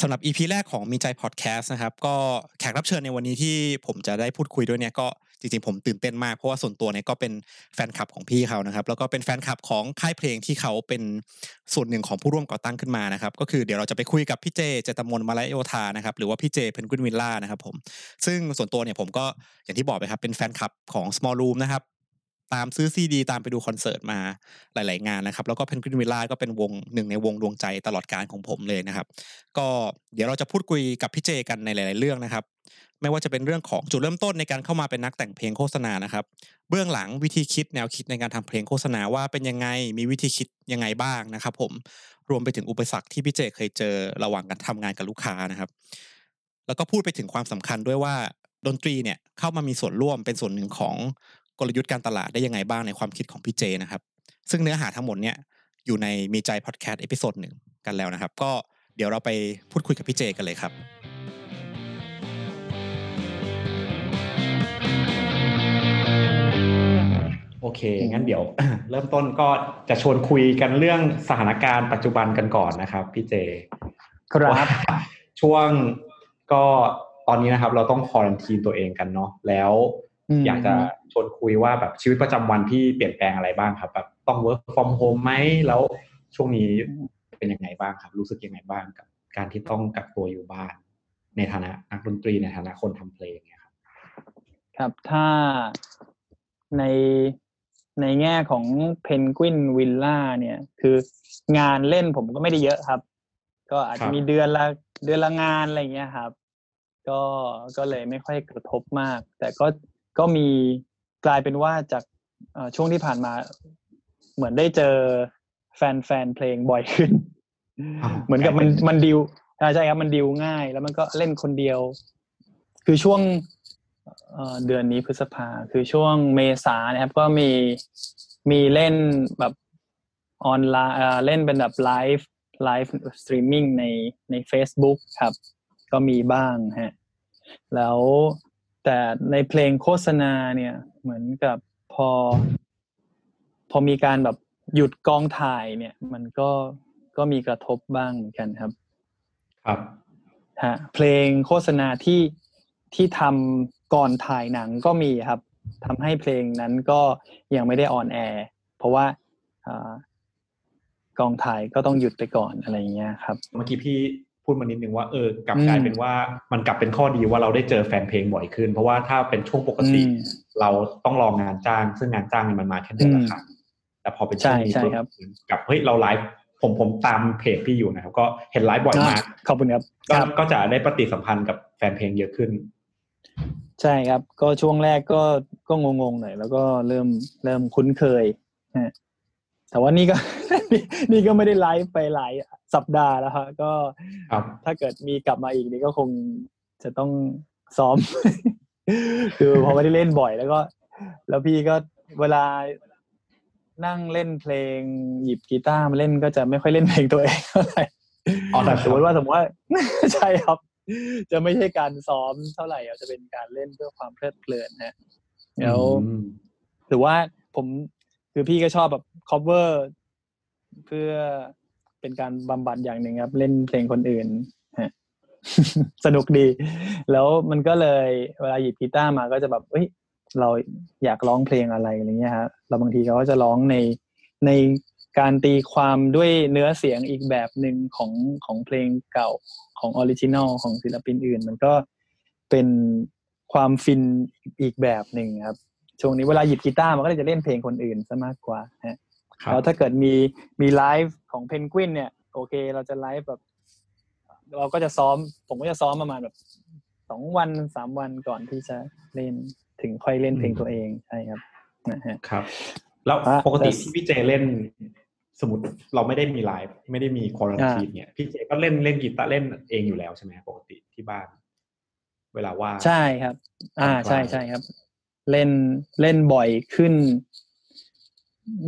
สำหรับ EP แรกของมีใจพอดแคสต์นะครับก็แขกรับเชิญในวันนี้ที่ผมจะได้พูดคุยด้วยเนี่ยก็จริงๆ ผมตื่นเต้นมากเพราะว่าส่วนตัวเนี่ยก็เป็นแฟนคลับของพี่เขานะครับแล้วก็เป็นแฟนคลับของค่ายเพลงที่เขาเป็นส่วนหนึ่งของผู้ร่วมก่อตั้งขึ้นมานะครับก็คือเดี๋ยวเราจะไปคุยกับพี่เจเจตมนต์ มละโยธานะครับหรือว่าพี่เจเพนกวินวิลล่านะครับผมซึ่งส่วนตัวเนี่ยผมก็อย่างที่บอกไปครับเป็นแฟนคลับของ small room นะครับ ตามซื้อซีดี ตามไปดูคอนเสิร์ตมาหลาย ๆ งานนะครับ แล้วก็เพนกวินวิลล่าก็เป็นวงหนึ่งในวงดวงใจตลอดการของผมเลยนะครับ ก็เดี๋ยวเราจะพูดคุยกับพี่เจกันในหลาย ๆ เรื่องนะครับ ไม่ว่าจะเป็นเรื่องของจุดเริ่มต้นในการเข้ามาเป็นนักแต่งเพลงโฆษณานะครับ เบื้องหลังวิธีคิดแนวคิดในการทำเพลงโฆษณาว่าเป็นยังไงมีวิธีคิดยังไงบ้างนะครับ ผมรวมไปถึงอุปสรรคที่พี่เจเคยเจอระหว่างการทำงานกับลูกค้านะครับ แล้วก็พูดไปถึงความสำคัญด้วยว่าดนตรีเนี่ยเข้ามามีส่วนร่วมเป็นส่วนหนึ่งของ กลยุทธ์การตลาดได้ยังไงบ้างในความคิดของพี่เจนะครับ ซึ่งเนื้อหาทั้งหมดเนี่ยอยู่ในมีใจพอดแคสต์ episode หนึ่งกันแล้วนะครับ ก็เดี๋ยวเราไปพูดคุยกับพี่เจกันเลยครับโอเค งั้นเดี๋ยว เริ่มต้นก็จะชวนคุยกันเรื่องสถานการณ์ปัจจุบันกันก่อนนะครับ พี่เจ ครับว่าช่วงก็ตอนนี้นะครับ เราต้อง quarantine ตัวเองกันเนาะแล้ว อืมอยากจะชวนคุยว่าแบบชีวิตประจำวันที่เปลี่ยนแปลงอะไรบ้างครับแบบต้อง work from home ไหมแล้วช่วงนี้เป็นยังไงบ้างครับ รู้สึกยังไงบ้างกับ การที่ต้องกักตัวอยู่บ้าน ในฐานะนักดนตรีในฐานะคนทำเพลงเนี่ยครับ ครับถ้าในในแง่ของเพนกวินวิลล่าเนี่ย คืองานเล่นผมก็ไม่ได้เยอะครับ ก็อาจครัจะบมีเดือนละเดือนละงานอะไรเงี้ยครับ ก็ก็เลยไม่ค่อยกระทบมาก แต่ก็ ก็มีกลายเป็นว่าจากเอ่อช่วงที่ผ่านมาเหมือนได้เจอแฟนแฟนเพลงบ่อยขึ้นอ้าวเหมือนกับมันมันดิวอ่าใช่ครับมันดิวง่าย แล้วมันก็เล่นคนเดียว คือช่วงเอ่อเดือนนี้พฤษภาคือช่วงเมษานะครับ ก็มีมีเล่นแบบออนไลน์เล่นเป็นแบบไลฟ์live streaming ในใน Facebook ครับ ก็มีบ้างฮะ แล้ว แต่ในเพลงโฆษณาเนี่ยเหมือนกับพอ พอมีการแบบหยุดกองถ่ายเนี่ย มันก็ก็มีกระทบบ้างเหมือนกันครับ ครับฮะเพลงโฆษณาที่ที่ทำก่อนถ่ายหนังก็มีครับทำให้เพลงนั้นก็ยังไม่ได้ on airเพราะว่าอ่ากองถ่ายก็ต้องหยุดไปก่อนอะไรอย่างเงี้ยครับ เมื่อกี้พี่ พูดมานิดนึงว่าเออกลับอืมกลายเป็นว่ามันกลับเป็นข้อดีว่าเราได้เจอแฟนเพลงบ่อยขึ้น เพราะว่าถ้าเป็นช่วงปกติอืมเราต้องรองานจ้าง ซึ่งงานจ้างเนี่ยมันมาแค่เดือนละครั้งแต่พอเป็นช่วงนี้ใช่ใช่ปุ๊บครับกับเฮ้ยเราไลฟ์ผมผมตามเพจพี่อยู่นะครับก็เห็นไลฟ์บ่อยมากอะขอบคุณครับก็ครับก็จะได้ปฏิสัมพันธ์กับแฟนเพลงเยอะขึ้น ใช่ครับ ก็ช่วงแรกก็ก็งงๆหน่อยแล้วก็เริ่มเริ่มคุ้นเคยฮะแต่ว่านี่ก็ นี่นี่ก็ไม่ได้ไลฟ์ไปหลายสัปดาห์แล้วฮะก็ครับถ้าเกิดมีกลับมาอีกนี่ก็คงจะต้องซ้อม คือพอไม่ได้เล่นบ่อยแล้วก็ แล้วพี่ก็เวลานั่งเล่นเพลงหยิบกีตาร์มาเล่นก็จะไม่ค่อยเล่นเพลงตัวเองเท่าไหร่อ๋อเหรอครับสมมติว่าสมมติว่าใช่ครับ จะไม่ใช่การซ้อมเท่าไหร่อะจะเป็นการเล่นเพื่อความเพลิดเพลินฮะแล้วอืมหรือว่าผมคือพี่ก็ชอบแบบ cover เพื่อเป็นการบำบัดอย่างหนึ่งครับ เล่นเพลงคนอื่นฮะสนุกดี แล้วมันก็เลยเวลาหยิบกีตาร์มาก็จะแบบเอ้ยเราอยากร้องเพลงอะไรอะไรเงี้ยฮะเราบางทีเขาก็จะร้องในในการตีความด้วยเนื้อเสียงอีกแบบหนึ่งของของเพลงเก่าของ original ของศิลปินอื่น มันก็เป็นความฟินอีกแบบหนึ่งครับช่วงนี้เวลาหยิบกีตาร์มันก็เลยจะเล่นเพลงคนอื่นซะมากกว่าฮะ แล้วถ้าเกิดมีมีไลฟ์ของเพนกวินเนี่ยโอเค เราจะไลฟ์แบบ เราก็จะซ้อม ผมก็จะซ้อมประมาณแบบสองวันสามวันก่อนที่จะเล่นถึงค่อยเล่นเพลงตัวเองใช่ครับนะฮะครับ แล้วอะปกติแต่ที่พี่เจเล่น สมมติเราไม่ได้มีไลฟ์ไม่ได้มีควอรันทีนเนี่ยพี่เจก็เล่นเล่นกีตาร์เล่นเองอยู่แล้วใช่ไหมปกติที่บ้าน เวลาว่างใช่ครับ อ่าผ่อนคลายใช่ใช่ครับ เล่นเล่นบ่อยขึ้น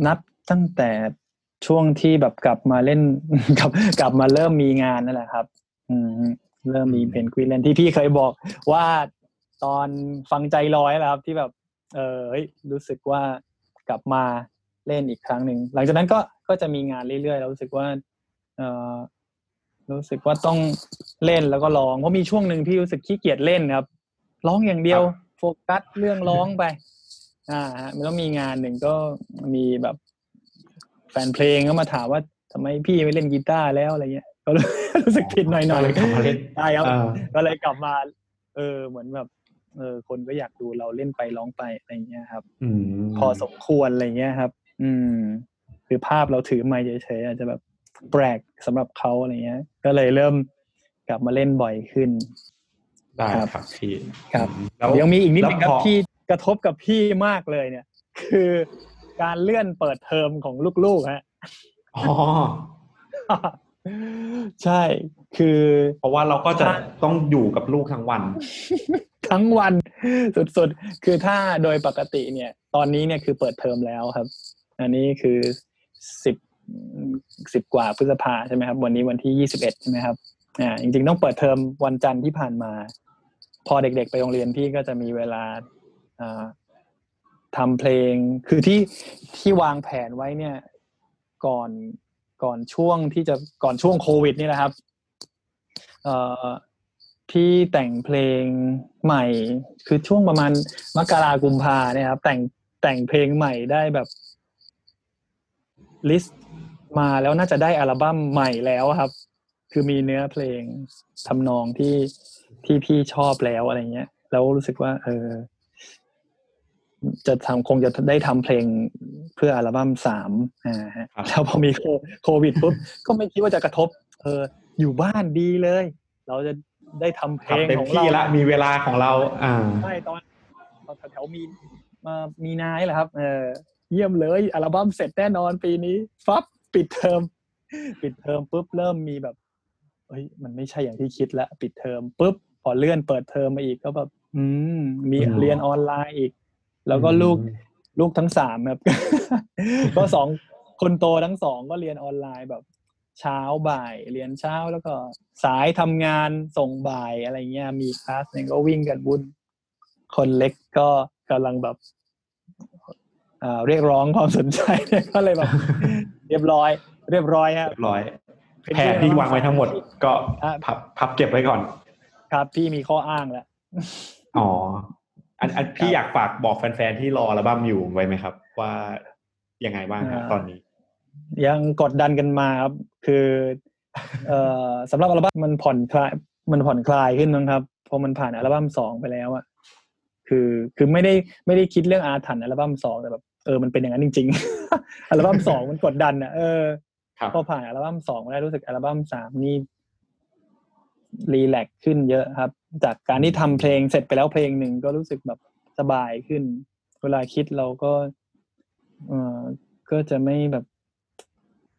นับ ตั้งแต่ช่วงที่แบบกลับมาเล่นกลับกลับมาเริ่มมีงานนั่นแหละครับ อืมเริ่มมีเพนกวินเล่นที่พี่เคยบอกว่าตอนฟังใจลอยแล้วครับ ที่แบบ เออเฮ้ยรู้สึกว่ากลับมาเล่นอีกครั้งหนึ่งหลังจากนั้นก็ก็จะมีงานเรื่อยๆแล้วรู้สึกว่า เออรู้สึกว่าต้องเล่นแล้วก็ร้องเพราะมีช่วงหนึ่งพี่รู้สึกขี้เกียจเล่นครับ ร้องอย่างเดียว โฟกัสเรื่องร้องไป อ่าฮะมันก็มีงานหนึ่งก็มีแบบ แฟนเพลงก็มาถามว่าทำไมพี่ไม่เล่นกีตาร์แล้วอะไรเงี้ยก็รู้สึกผิดหน่อยหน่อยก็เลยกลับมาเล่นใช่ครับอ่าก็เลยกลับมา เออเหมือนแบบเออคนก็อยากดูเราเล่นไปร้องไปอะไรเงี้ยครับอืมพอสมควรอะไรเงี้ยครับ อืม คือภาพเราถือไมค์เฉยๆอาจจะแบบแปลกสำหรับเขาอะไรเงี้ย ก็เลยเริ่มกลับมาเล่นบ่อยขึ้นได้ครับครับพี่ครับแล้วยังมีอีกนิดนึงครัแล้วบพอที่กระทบกับพี่มากเลยเนี่ย คือ การเลื่อนเปิดเทอมของลูกๆฮะอ๋อใช่ คือ เพราะว่าเราก็จะต้องอยู่กับลูกทั้งวัน ทั้งวันสุดๆ คือถ้าโดยปกติเนี่ย ตอนนี้เนี่ยคือเปิดเทอมแล้วครับ อันนี้คือสิบสิบกว่าพฤษภาใช่ไหมครับ วันนี้วันที่ยี่สิบเอ็ดใช่ไหมครับอ่าจริงๆต้องเปิดเทอมวันจันทร์ที่ผ่านมา พอเด็กๆไปโรงเรียนพี่ก็จะมีเวลาอ่า ทำเพลง คือที่ที่วางแผนไว้เนี่ย ก่อนก่อนช่วงที่จะก่อนช่วงโควิดนี่นะครับ เอ่อพี่แต่งเพลงใหม่ คือช่วงประมาณมกรากุมภาเนี่ยครับ แต่งแต่งเพลงใหม่ได้แบบลิสต์มาแล้วน่าจะได้อัลบั้มใหม่แล้วครับ คือมีเนื้อเพลงทำนองที่ที่พี่ชอบแล้วอะไรเงี้ย แล้วรู้สึกว่า เออ จะทำคงจะได้ทำเพลงเพื่ออัลบั้มสามอ่าฮะครับแล้วพอมีโคโควิดปุ๊บก็ไม่คิดว่าจะกระทบ เอออยู่บ้านดีเลย เราจะได้ทำเพลงทำเต็มของที่เราละมีเวลาของเรา อ่าใช่ตอนตอนแถวๆมีมามีนายแหละครับ เออเยี่ยมเลย อัลบั้มเสร็จแน่นอนปีนี้ ฟับปิดเทอม ปิดเทอมปุ๊บเริ่มมีแบบเฮ้ยมันไม่ใช่อย่างที่คิดละปิดเทอมปุ๊บพอเลื่อนเปิดเทอมมาอีกก็แบบ อืมมีอืมเรียนออนไลน์อีก แล้วก็ลูกอืมลูกทั้งสามครับ ก็สองคนโตทั้งสองก็เรียนออนไลน์แบบ เช้าบ่าย เรียนเช้าแล้วก็สายทำงานส่งบ่ายอะไรเงี้ย มีคลาสหนึ่งก็วิ่งกันวุ่นคนเล็กก็กำลังแบบอ่าเรียกร้องความสนใจก็เลยแบบ เรียบร้อย เรียบร้อยครับเรียบร้อยแผนที่วางไว้ทั้งหมด ก็อะพับพับเก็บไว้ก่อน ครับพี่มีข้ออ้างแล้วอ๋อ อันอันพี่อยากฝากบอกแฟนๆที่รออัลบั้มอยู่ไว้ไหมครับ ว่ายังไงบ้างครับอ่าตอนนี้ ยังกดดันกันมาครับคือเอ่อสำหรับอัลบั้มมันผ่อนคลายมันผ่อนคลายขึ้นนะครับพอมันผ่านอัลบั้มสองไปแล้วอะคือคือไม่ได้ไม่ได้คิดเรื่องอาถรรพ์อัลบั้มสองแต่แบบเออมันเป็นอย่างนั้นจริง ๆ อัลบั้มสองมันกดดันอะเออครับพอผ่านอัลบั้มสองมาได้รู้สึกอัลบั้มสามนี่ relax ขึ้นเยอะครับ จากการที่ทำเพลงเสร็จไปแล้วเพลงหนึ่งก็รู้สึกแบบสบายขึ้น เวลาคิดเราก็ เออก็จะไม่แบบ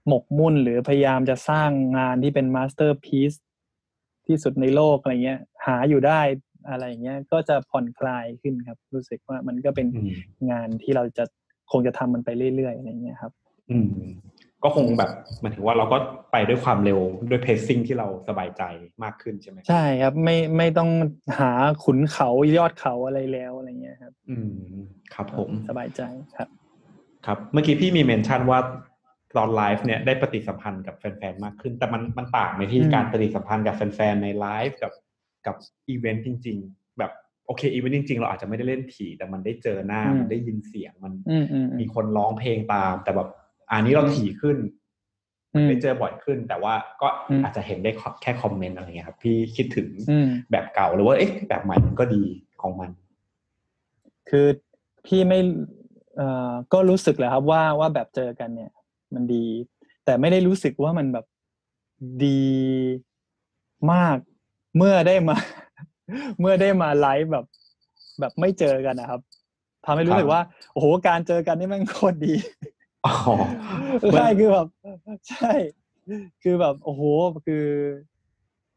หมกมุ่นหรือพยายามจะสร้างงานที่เป็น masterpieceที่สุดในโลกอะไรเงี้ย หาอยู่ได้อะไรอย่างเงี้ย ก็จะผ่อนคลายขึ้นครับ รู้สึกว่ามันก็เป็นอืมงานที่เราจะคงจะทำมันไปเรื่อยๆอะไรเงี้ยครับ อืม ก็คงแบบหมายถึงว่าเราก็ไปด้วยความเร็วด้วยเพ c ซิ่งที่เราสบายใจมากขึ้นใช่ไหมใช่ครับไม่ไม่ต้องหาขุนเขายอดเขาอะไรแล้วอะไรเงี้ยครับ อืมครับผมสบายใจครับ ครับ เมื่อกี้พี่มีเมนชั่นว่าตอนไลฟ์เนี่ยได้ปฏิสัมพันธ์กับแฟนๆมากขึ้น แต่มันมันต่างไหมที่อืมการปฏิสัมพันธ์กับแฟนๆในไลฟ์กับกับอีเวนต์จริง ๆ แบบโอเคอีเวนต์จริงๆ เราอาจจะไม่ได้เล่นถี่แต่มันได้เจอหน้ามันได้ยินเสียงมันอืมอืมอืมมีคนร้องเพลงตาม แต่แบบ อันนี้เราถี่ขึ้นอืมได้เจอบ่อยขึ้น แต่ว่าก็อืมอาจจะเห็นได้แค่ comment อะไรเงี้ยครับ พี่คิดถึงอืมแบบเก่าหรือว่าเอ๊ะแบบใหม่มันก็ดีของมัน คือพี่ไม่เอ่อก็รู้สึกแหละครับว่าว่าแบบเจอกันเนี่ย มันดี แต่ไม่ได้รู้สึกว่ามันแบบดีมากเมื่อได้มา เมื่อได้มาไลฟ์แบบ แบบไม่เจอกันนะครับทำให้รู้สึกว่า โอ้โหการเจอกันนี่แม่งโคตรดีอ๋อ ใช่คือแบบใช่ คือแบบโอ้โหคือ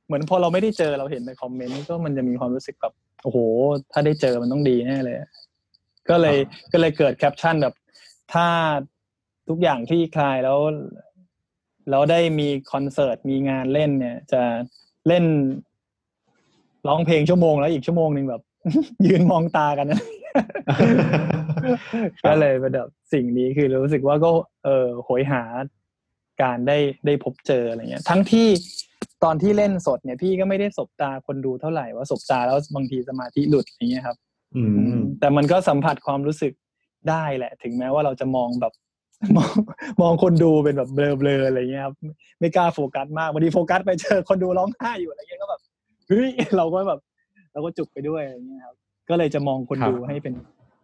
เหมือนพอเราไม่ได้เจอเราเห็นในคอมเมนต์ก็มันจะมีความรู้สึกแบบโอ้โห ถ้าได้เจอมันต้องดีแน่เลย ก็เลยก็เลยเกิดแคปชั่นแบบ ถ้าทุกอย่างคลี่คลายแล้วแล้วได้มีคอนเสิร์ตมีงานเล่นเนี่ย จะเล่นร้องเพลงชั่วโมงแล้วอีกชั่วโมงหนึ่งแบบ ยืนมองตากันนะ ก็เลยเป็นแบบสิ่งนี้คือรู้สึกว่าก็เออโหยหาการได้ได้พบเจออะไรเงี้ย ทั้งที่ตอนที่เล่นสดเนี่ยพี่ก็ไม่ได้สบตาคนดูเท่าไหร่ว่าสบตาแล้วบางทีสมาธิหลุดอย่างเงี้ยครับอืมแต่มันก็สัมผัสความรู้สึกได้แหละ ถึงแม้ว่าเราจะมองแบบมองมองคนดูเป็นแบบเบลอๆอะไรเงี้ยครับไม่กล้าโฟกัสมากบางทีโฟกัสไปเจอคนดูร้องไห้อยู่อะไรเงี้ยก็แบบเฮ้ยเราก็แบบ เราก็จุกไปด้วยอะไรเงี้ยครับ ก็เลยจะมองคนดูให้เป็น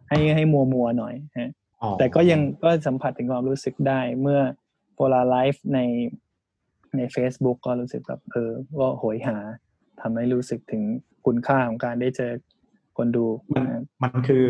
ให้ให้มัวมัวๆหน่อยฮะอ๋อแต่ก็ยังก็สัมผัสถึงความรู้สึกได้เมื่อโพลาไลฟ์ในใน Facebook ก็รู้สึกแบบเออก็โหยหาทำให้รู้สึกถึงคุณค่าของการได้เจอคนดูมันนะมันคือ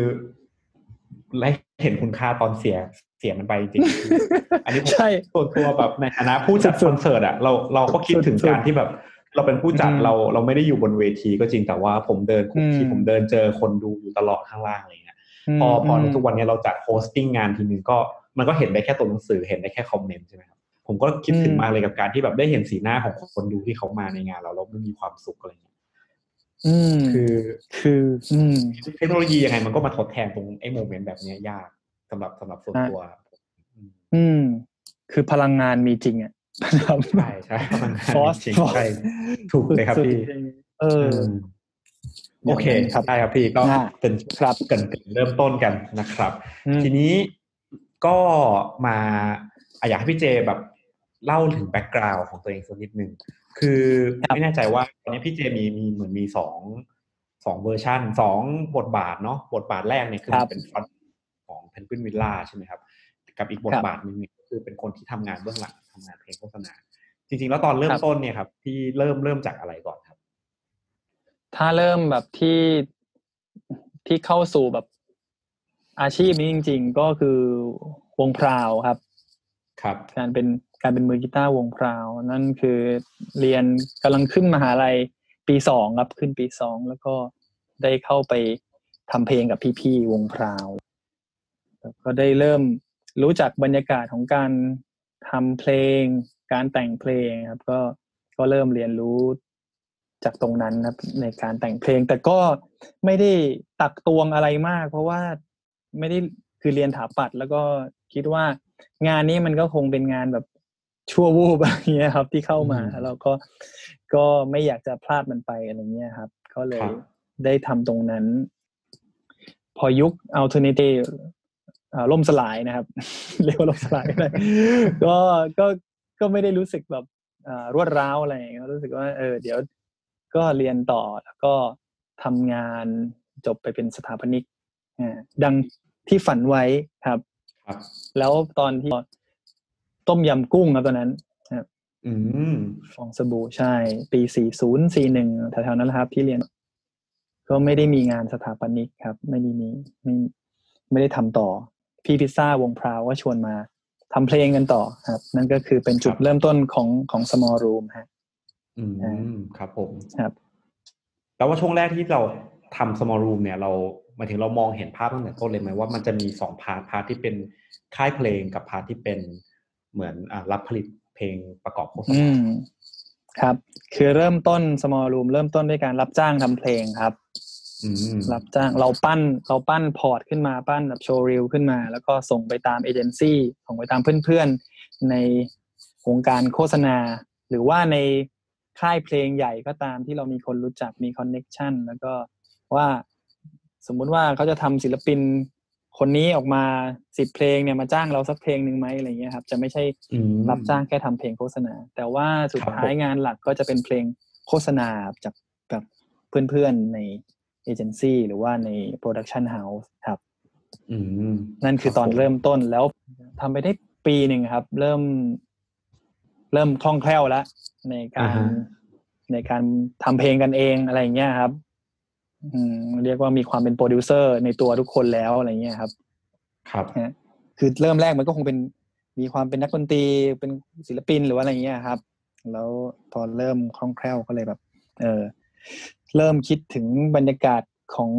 และเห็นคุณค่าตอนเสียเสียมันไปจริงๆอันนี้ผมใช่ส่วนตัวแบบในฐานะผู้จัดคอนเสิร์ตอะเราเราก็คิดถึงสุดๆการที่แบบ เราเป็นผู้จัดอืมเราเราไม่ได้อยู่บนเวทีก็จริงแต่ว่าผมเดินคุกคีอืมผมเดินเจอคนดูอยู่ตลอดข้างล่างอะไรเงี้ยมพอพอมทุกวันนี้เราจัด hosting งานทีนึงก็มันก็เห็นได้แค่ตัวหนังสือเห็นได้แค่ comment ใช่ไหมครับผมก็คิดถึงอืมมากเลยกับการที่แบบได้เห็นสีหน้าของคนดูที่เขามาในงานเราแล้วมันมีความสุขอะไรเงี้ยอืมคือคืออืมเทคโนโลยียังไงมันก็มาทดแทนตรงไอ้ moment แบบเนี้ยยากสำหรับสำหรับส่วนตัวอะอืมอืม คือพลังงานมีจริงอะ ครับใช่ใช่มัน force จริงๆใช่ถูกเลยครับสุดๆพี่จริงๆเออมโอเคอย่างนั้นครับได้ครับพี่ก็อ่าเป็นครับเกริ่นๆเริ่มต้นกันนะครับอืมทีนี้ก็มาอะอยากให้พี่เจแบบเล่าถึง background ของตัวเองสักนิดหนึ่งคือไม่แน่ใจว่าตอนนี้พี่เจมีมีเหมือนมีสองสองเวอร์ชันสองบทบาทเนาะบทบาทแรกเนี่ยคือครัมันเป็น front ของเพนกวินวิลล่าใช่ไหมครับ กับอีกบทบาทครับหนึ่งเนี่ยก็ คือเป็นคนที่ทำงานเบื้องหลังทำงานเพลงโฆษณา จริง ๆ แล้วตอนเริ่ครับเนี่ยครับพี่เริ่มเริ่มจากอะไรก่อนครับ ถ้าเริ่มแบบที่ที่เข้าสู่แบบอาชีพนี้จริง ๆ ก็คือวงพราวครับ ครับการเป็นการเป็นมือกีตาร์วงพราว นั่นคือเรียนกำลังขึ้นมหาลัยปีสองครับขึ้นปีสองแล้วก็ได้เข้าไปทำเพลงกับพี่ๆวงพราวแล้วก็ได้เริ่ม รู้จักบรรยากาศของการทำเพลง การแต่งเพลงครับ ก็ก็เริ่มเรียนรู้จากตรงนั้นนะครับ ในการแต่งเพลง แต่ก็ไม่ได้ตักตวงอะไรมาก เพราะว่าไม่ได้คือเรียนถาปัด แล้วก็คิดว่างานนี้มันก็คงเป็นงานแบบชั่ววูบอะไรเงี้ยครับ ที่เข้ามาอืมแล้วก็ก็ไม่อยากจะพลาดมันไปอะไรเงี้ยครับ ก็เลยครับได้ทำตรงนั้น พอยุค alternative อ่า ล่มสลายนะครับ เรียกว่าล่มสลายก็ได้ก็ก็ก็ไม่ได้รู้สึกแบบอ่ารวดร้าวอะไรอย่างเงี้ยรู้สึกว่าเออเดี๋ยวก็เรียนต่อแล้วก็ทำงานจบไปเป็นสถาปนิกอ่าดังที่ฝันไว้ครับครับ แล้วตอนที่ต้มยำกุ้งครับตอนนั้นอืมฟองสบู่ใช่ ปีสี่ศูนย์สี่หนึ่งแถวๆนั้นแหละครับ ที่เรียน ก็ไม่ได้มีงานสถาปนิกครับ ไม่ได้มีไม่ไม่ได้ทำต่อ พี่พิซซ่าวงพราวก็ชวนมาทำเพลงกันต่อครับ นั่นก็คือเป็นจุดครับเริ่มต้นของของ small room ฮะอืมอ่าครับผมครับ แล้วว่าช่วงแรกที่เราทำ small room เนี่ยเราหมายถึงเรามองเห็นภาพตั้งแต่ต้นเลยไหมว่ามันจะมีสอง part part ที่เป็นค่ายเพลงกับ part ที่เป็นเหมือนอ่ารับผลิตเพลงประกอบโฆษอืณามครับ คือเริ่มต้น small room เริ่มต้นด้วยการรับจ้างทำเพลงครับอืม รับจ้างเราปั้นเราปั้น port ขึ้นมาปั้นแบบ showreel ขึ้นมา แล้วก็ส่งไปตามเอเจนซี่ส่งไปตามเพื่อนๆ ในวงการโฆษณา หรือว่าในค่ายเพลงใหญ่ก็ตามที่เรามีคนรู้จักมี connection แล้วก็ว่าสมมุติว่าเขาจะทำศิลปินคนนี้ออกมาสิบเพลงเนี่ยมาจ้างเราสักเพลงหนึ่งไหมอะไรเงี้ยครับ จะไม่ใช่รับจ้างแค่ทำเพลงโฆษณา แต่ว่าสุดท้ายงานหลักก็จะเป็นเพลงโฆษณาจากแบบเพื่อนๆใน เอเจนซี่หรือว่าใน production house ครับอืมนั่นคือตอนครับผมเริ่มต้นแล้วทำไปได้ปีหนึ่งครับ เริ่ม เริ่มคล่องแคล่วแล้ว ในการอ่าฮะในการทำเพลงกันเองอะไรอย่างเงี้ยครับอืมเรียกว่ามีความเป็นโปรดิวเซอร์ในตัวทุกคนแล้วอะไรเงี้ยครับ ครับฮะคือเริ่มแรกมันก็คงเป็นมีความเป็นนักดนตรีเป็นศิลปินหรือว่าอะไรเงี้ยครับ แล้วพอเริ่มคล่องแคล่วก็เลยแบบ เออ เริ่มคิดถึงบรรยากาศของ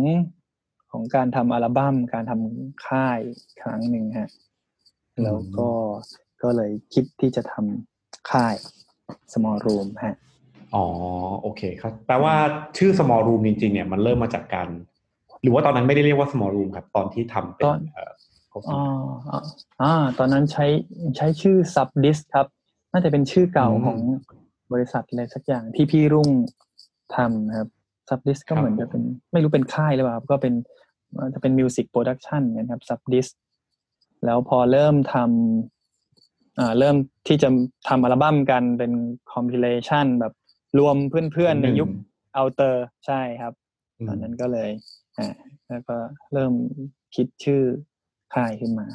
ของการทำอัลบั้มการทำค่ายครั้งหนึ่งฮะอืมแล้วก็ก็เลยคิดที่จะทำค่าย small room ฮะอ๋อโอเคครับแปลว่าชื่อ small room จริง ๆ เนี่ยมันเริ่มมาจากการ หรือว่าตอนนั้นไม่ได้เรียกว่า small room ครับตอนที่ทำเป็นตอนเอ่อโฆษอ๋อณาอ๋ออ่าตอนนั้นใช้ใช้ชื่อ subdis ครับ น่าจะเป็นชื่อเก่าอืมของบริษัทอะไรสักอย่างที่พี่รุ่ง ทำนะครับ subdis ก็เหมือนจะเป็นไม่รู้เป็นค่ายหรือเปล่าก็เป็นจะเป็น music production นะครับ subdis แล้วพอเริ่มทำอ่าเริ่มที่จะทำอัลบั้มกันเป็น compilation แบบรวมเพื่อนๆ ในยุคเอาเตอร์ใช่ครับ ตอนนั้นก็เลยอ่าแล้วก็เริ่มคิดชื่อค่ายขึ้นมา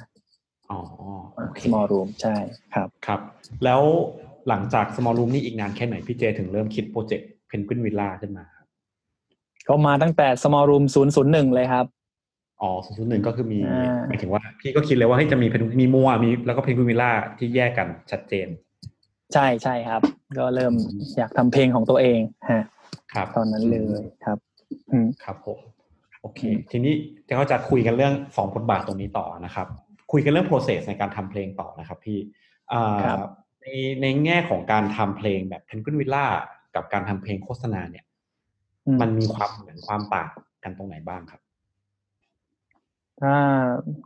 อ๋อ small room ใช่ครับครับ แล้วหลังจาก small room นี่อีกนานแค่ไหนพี่เจถึงเริ่มคิดโปรเจกต์ penguin villa ขึ้นมาครับก็มาตั้งแต่ small room 001 เลยครับ อ๋อ001 ก็คือมีอ่าหมายถึงว่า พี่ก็คิดเลยว่าให้ยจะมี Pen- มีมัวมีแล้วก็ penguin villa ที่แยกกันชัดเจน ใช่ใช่ครับ ก็เริ่มอยากทำเพลงของตัวเองฮะครับตอนนั้นเลยครับอืมครับผมโอเคอืมทีนี้จะก็จะคุยกันเรื่องสองบทบาทตรงนี้ต่อนะครับ คุยกันเรื่อง process ในการทำเพลงต่อนะครับพี่อ่าครับในในแง่ของการทำเพลงแบบ penguin villa กั บการทำเพลงโฆษณาเนี่ยอืมันมีความเหมือนความต่างกันตรงไหนบ้างครับถ้า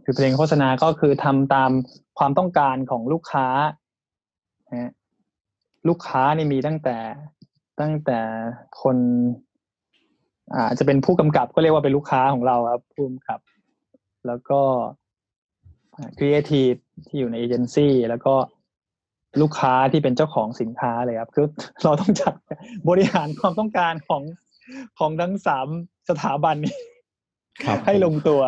คือเพลงโฆษณาก็คือทำตามความต้องการของลูกค้าฮะลูกค้านี่มีตั้งแต่ตั้งแต่คนอาจจะเป็นผู้กำกับก็เรียกว่าเป็นลูกค้าของเราครับผู้กำกับ แล้วก็ครีเอทีฟที่อยู่ในเอเจนซี่แล้วก็ ลูกค้าที่เป็นเจ้าของสินค้าเลยครับ คือเราต้องจัดบริหารความต้องการของของทั้งสามสถาบันนี้ครับให้ลงตัว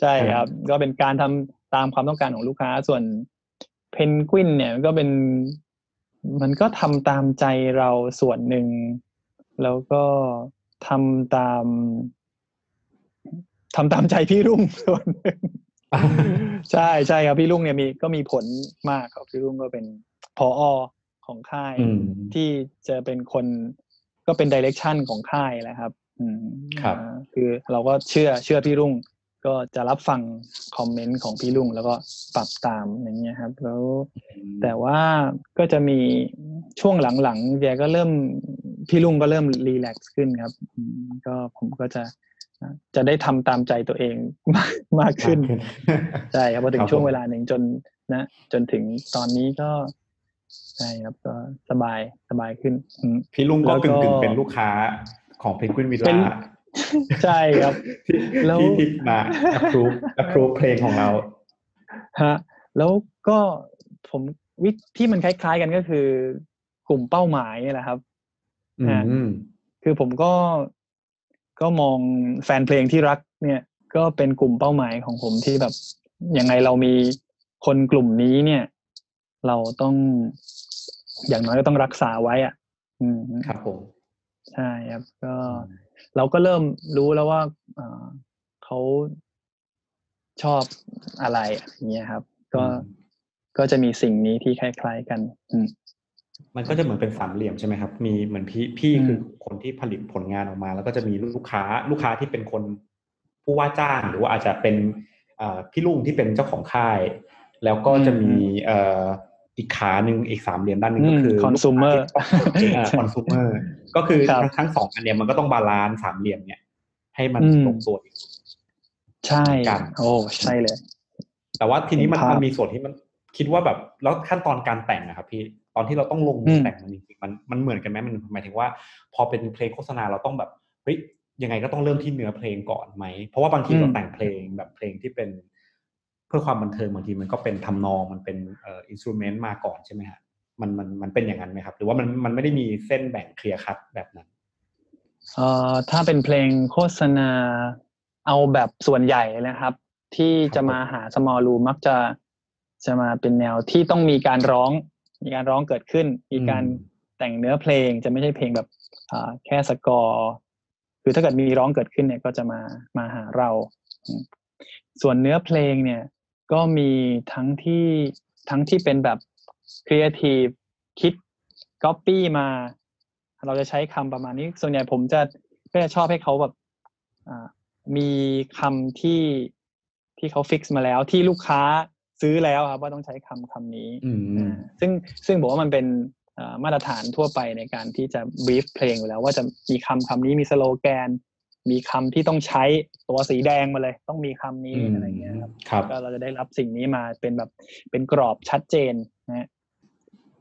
ใช่ครับครับก็เป็นการทำตามความต้องการของลูกค้าส่วนเพนกวินเนี่ยมันก็เป็น มันก็ทำตามใจเราส่วนหนึ่ง แล้วก็ทำตามทำตามใจพี่รุ่งส่วนหนึ่งใช่ใช่ครับพี่ลุงเนี่ยมีก็มีผลมากครับพี่ลุงก็เป็น พออของค่ายอืมที่จะเป็นคนก็เป็นดิเรกชันของค่ายแหละครับอืมครับอ่าคือเราก็เชื่อเชื่อพี่รุ่ง ก็จะรับฟังคอมเมนต์ของพี่ลุงแล้วก็ปรับตามอย่างเงี้ยครับ แล้วแต่ว่าก็จะมีช่วงหลังๆแกก็เริ่มพี่ลุงก็เริ่มรีแลกซ์ขึ้นครับอืมก็ผมก็จะจะได้ทำตามใจตัวเองมากมากขึ้นใช่ครับพอถึครังบช่วงผมเวลาหนึ่งจนนะ จนถึงตอนนี้ก็ ใช่ครับก็สบายสบายขึ้นอืมพี่ลุงแล้ก็วก็กึ่งกึ่งๆเป็นลูกค้าของ Penguin เป็น Villa ใช่ครับที่แล้วที่ที่มา approve approve เพลงของเราฮะแล้วก็ผมวิธีที่มันคล้าย ๆกันก็คือกลุ่มเป้าหมายนี่แหละครับอืฮะมคือผมก็ก็มองแฟนเพลงที่รัก เนี่ย ก็เป็นกลุ่มเป้าหมายของผมที่แบบยังไงเรามีคนกลุ่มนี้เนี่ย เราต้อง อย่างน้อยก็ต้องรักษาไว้อะ อืมครับผมใช่ครับ ก็เราก็เริ่มรู้แล้วว่าเอ่อเขาชอบอะไรอย่างเงี้ยครับ ก็อืมก็จะมีสิ่งนี้ที่คล้าย ๆ กัน อืมมันก็จะเหมือนเป็นสามเหลี่ยมใช่ไหมครับ มีเหมือนพี่พี่อืมคือคนที่ผลิตผลงานออกมา แล้วก็จะมีลูกค้า ลูกค้าที่เป็นคนผู้ว่าจ้างหรือว่าอาจจะเป็นเอ่อพี่ลุงที่เป็นเจ้าของค่าย แล้วก็จะมีเอ่ออีกขาหนึ่งอีกสามเหลี่ยมด้านหนึ่งก็คือม consumer คอน sumer ก็คือครับทั้งทั้งสองอันเนี้ยมันก็ต้อง balance สามเหลี่ยมเนี่ย ให้มันอืมลงตัวอีกใช่กันโอ้ใช่เลย แต่ว่าทีนี้มันเห็นภาพมันมีส่วนที่มันคิดว่าแบบแล้วขั้นตอนการแต่งนะครับพี่ตอนที่เราต้องลงมือมแต่งมันจริงๆมันมันเหมือนกันไหมมันหมายถึงว่า พอเป็นเพลงโฆษณาเราต้องแบบเฮ้ยยังไงก็ต้องเริ่มที่เนื้อเพลงก่อนไหมเพราะว่าบางทีเราแต่งเพลงแบบเพลงที่เป็น เพื่อความบันเทิงบางทีมันก็เป็นทำนองมันเป็นเอ่ออินสตูเมนต์มาก่อนใช่ไหมฮะมันมันมันเป็นอย่างนั้นไหมครับ หรือว่ามันมันไม่ได้มีเส้นแบ่งเคลียร์คัดแบบนั้นเอ่อถ้าเป็นเพลงโฆษณาเอาแบบส่วนใหญ่นะครับ ที่จะมาหา small room มักจะจะมาเป็นแนวที่ต้องมีการร้อง มีการร้องเกิดขึ้น มีการอืมแต่งเนื้อเพลงจะไม่ใช่เพลงแบบอ่าแค่สกอร์คือถ้าเกิดมีร้องเกิดขึ้นเนี่ยก็จะมามาหาเราอืมส่วนเนื้อเพลงเนี่ย ก็มีทั้งที่ทั้งที่เป็นแบบครีเอทีฟคิดก๊อปปี้มา เราจะใช้คำประมาณนี้ ส่วนใหญ่ผมจะก็จะชอบให้เขาแบบอ่ามีคำที่ที่เขา fix มาแล้วที่ลูกค้าซื้อแล้วครับว่าต้องใช้คำคำนี้อืมอ่าซึ่งซึ่งผมว่ามันเป็นอ่ามาตรฐานทั่วไปในการที่จะบีฟเพลงอยู่แล้ว ว่าจะมีคำคำนี้มีสโลแกน มีคำที่ต้องใช้ตัวสีแดงมาเลย ต้องมีคำนี้อะไรเงี้ยครับครับก็เราจะได้รับสิ่งนี้มาเป็นแบบเป็นกรอบชัดเจนนะฮะ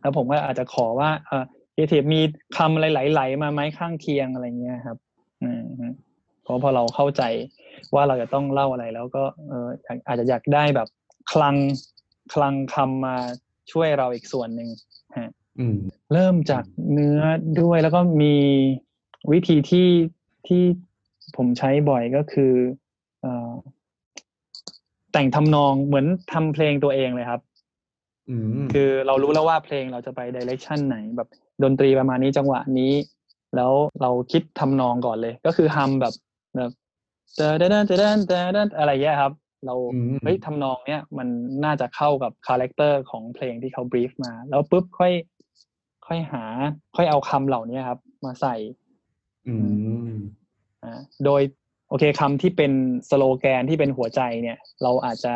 แล้วผมก็อาจจะขอว่าเออครีเอทีฟมีคำอะไรไหลๆมาไหมข้างเคียงอะไรเงี้ยครับอืมฮึเพราะพอเราเข้าใจว่าเราจะต้องเล่าอะไรแล้วก็เอออยากอาจจะอยากได้แบบคลังคลังคำมาช่วยเราอีกส่วนหนึ่งฮะอืมเริ่มจากเนื้อด้วยแล้วก็มีวิธีที่ที่ ผมใช้บ่อยก็คือเอ่อแต่งทำนองเหมือนทำเพลงตัวเองเลยครับอืมคือเรารู้แล้วว่าเพลงเราจะไปดิเรกชันไหน แบบดนตรีประมาณนี้จังหวะนี้ แล้วเราคิดทำนองก่อนเลย ก็คือทำแบบแบบเตอเดนเดนเดนเดนอะไรเงี้ยครับ เราอืมเฮ้ยทำนองเนี้ยมันน่าจะเข้ากับ character ของเพลงที่เขา brief มา แล้วปุ๊บค่อย ค่อยหา ค่อยเอาคำเหล่านี้ครับ มาใส่อืมอ่า โดยโอเคคำที่เป็นสโลแกนที่เป็นหัวใจเนี่ย เราอาจจะ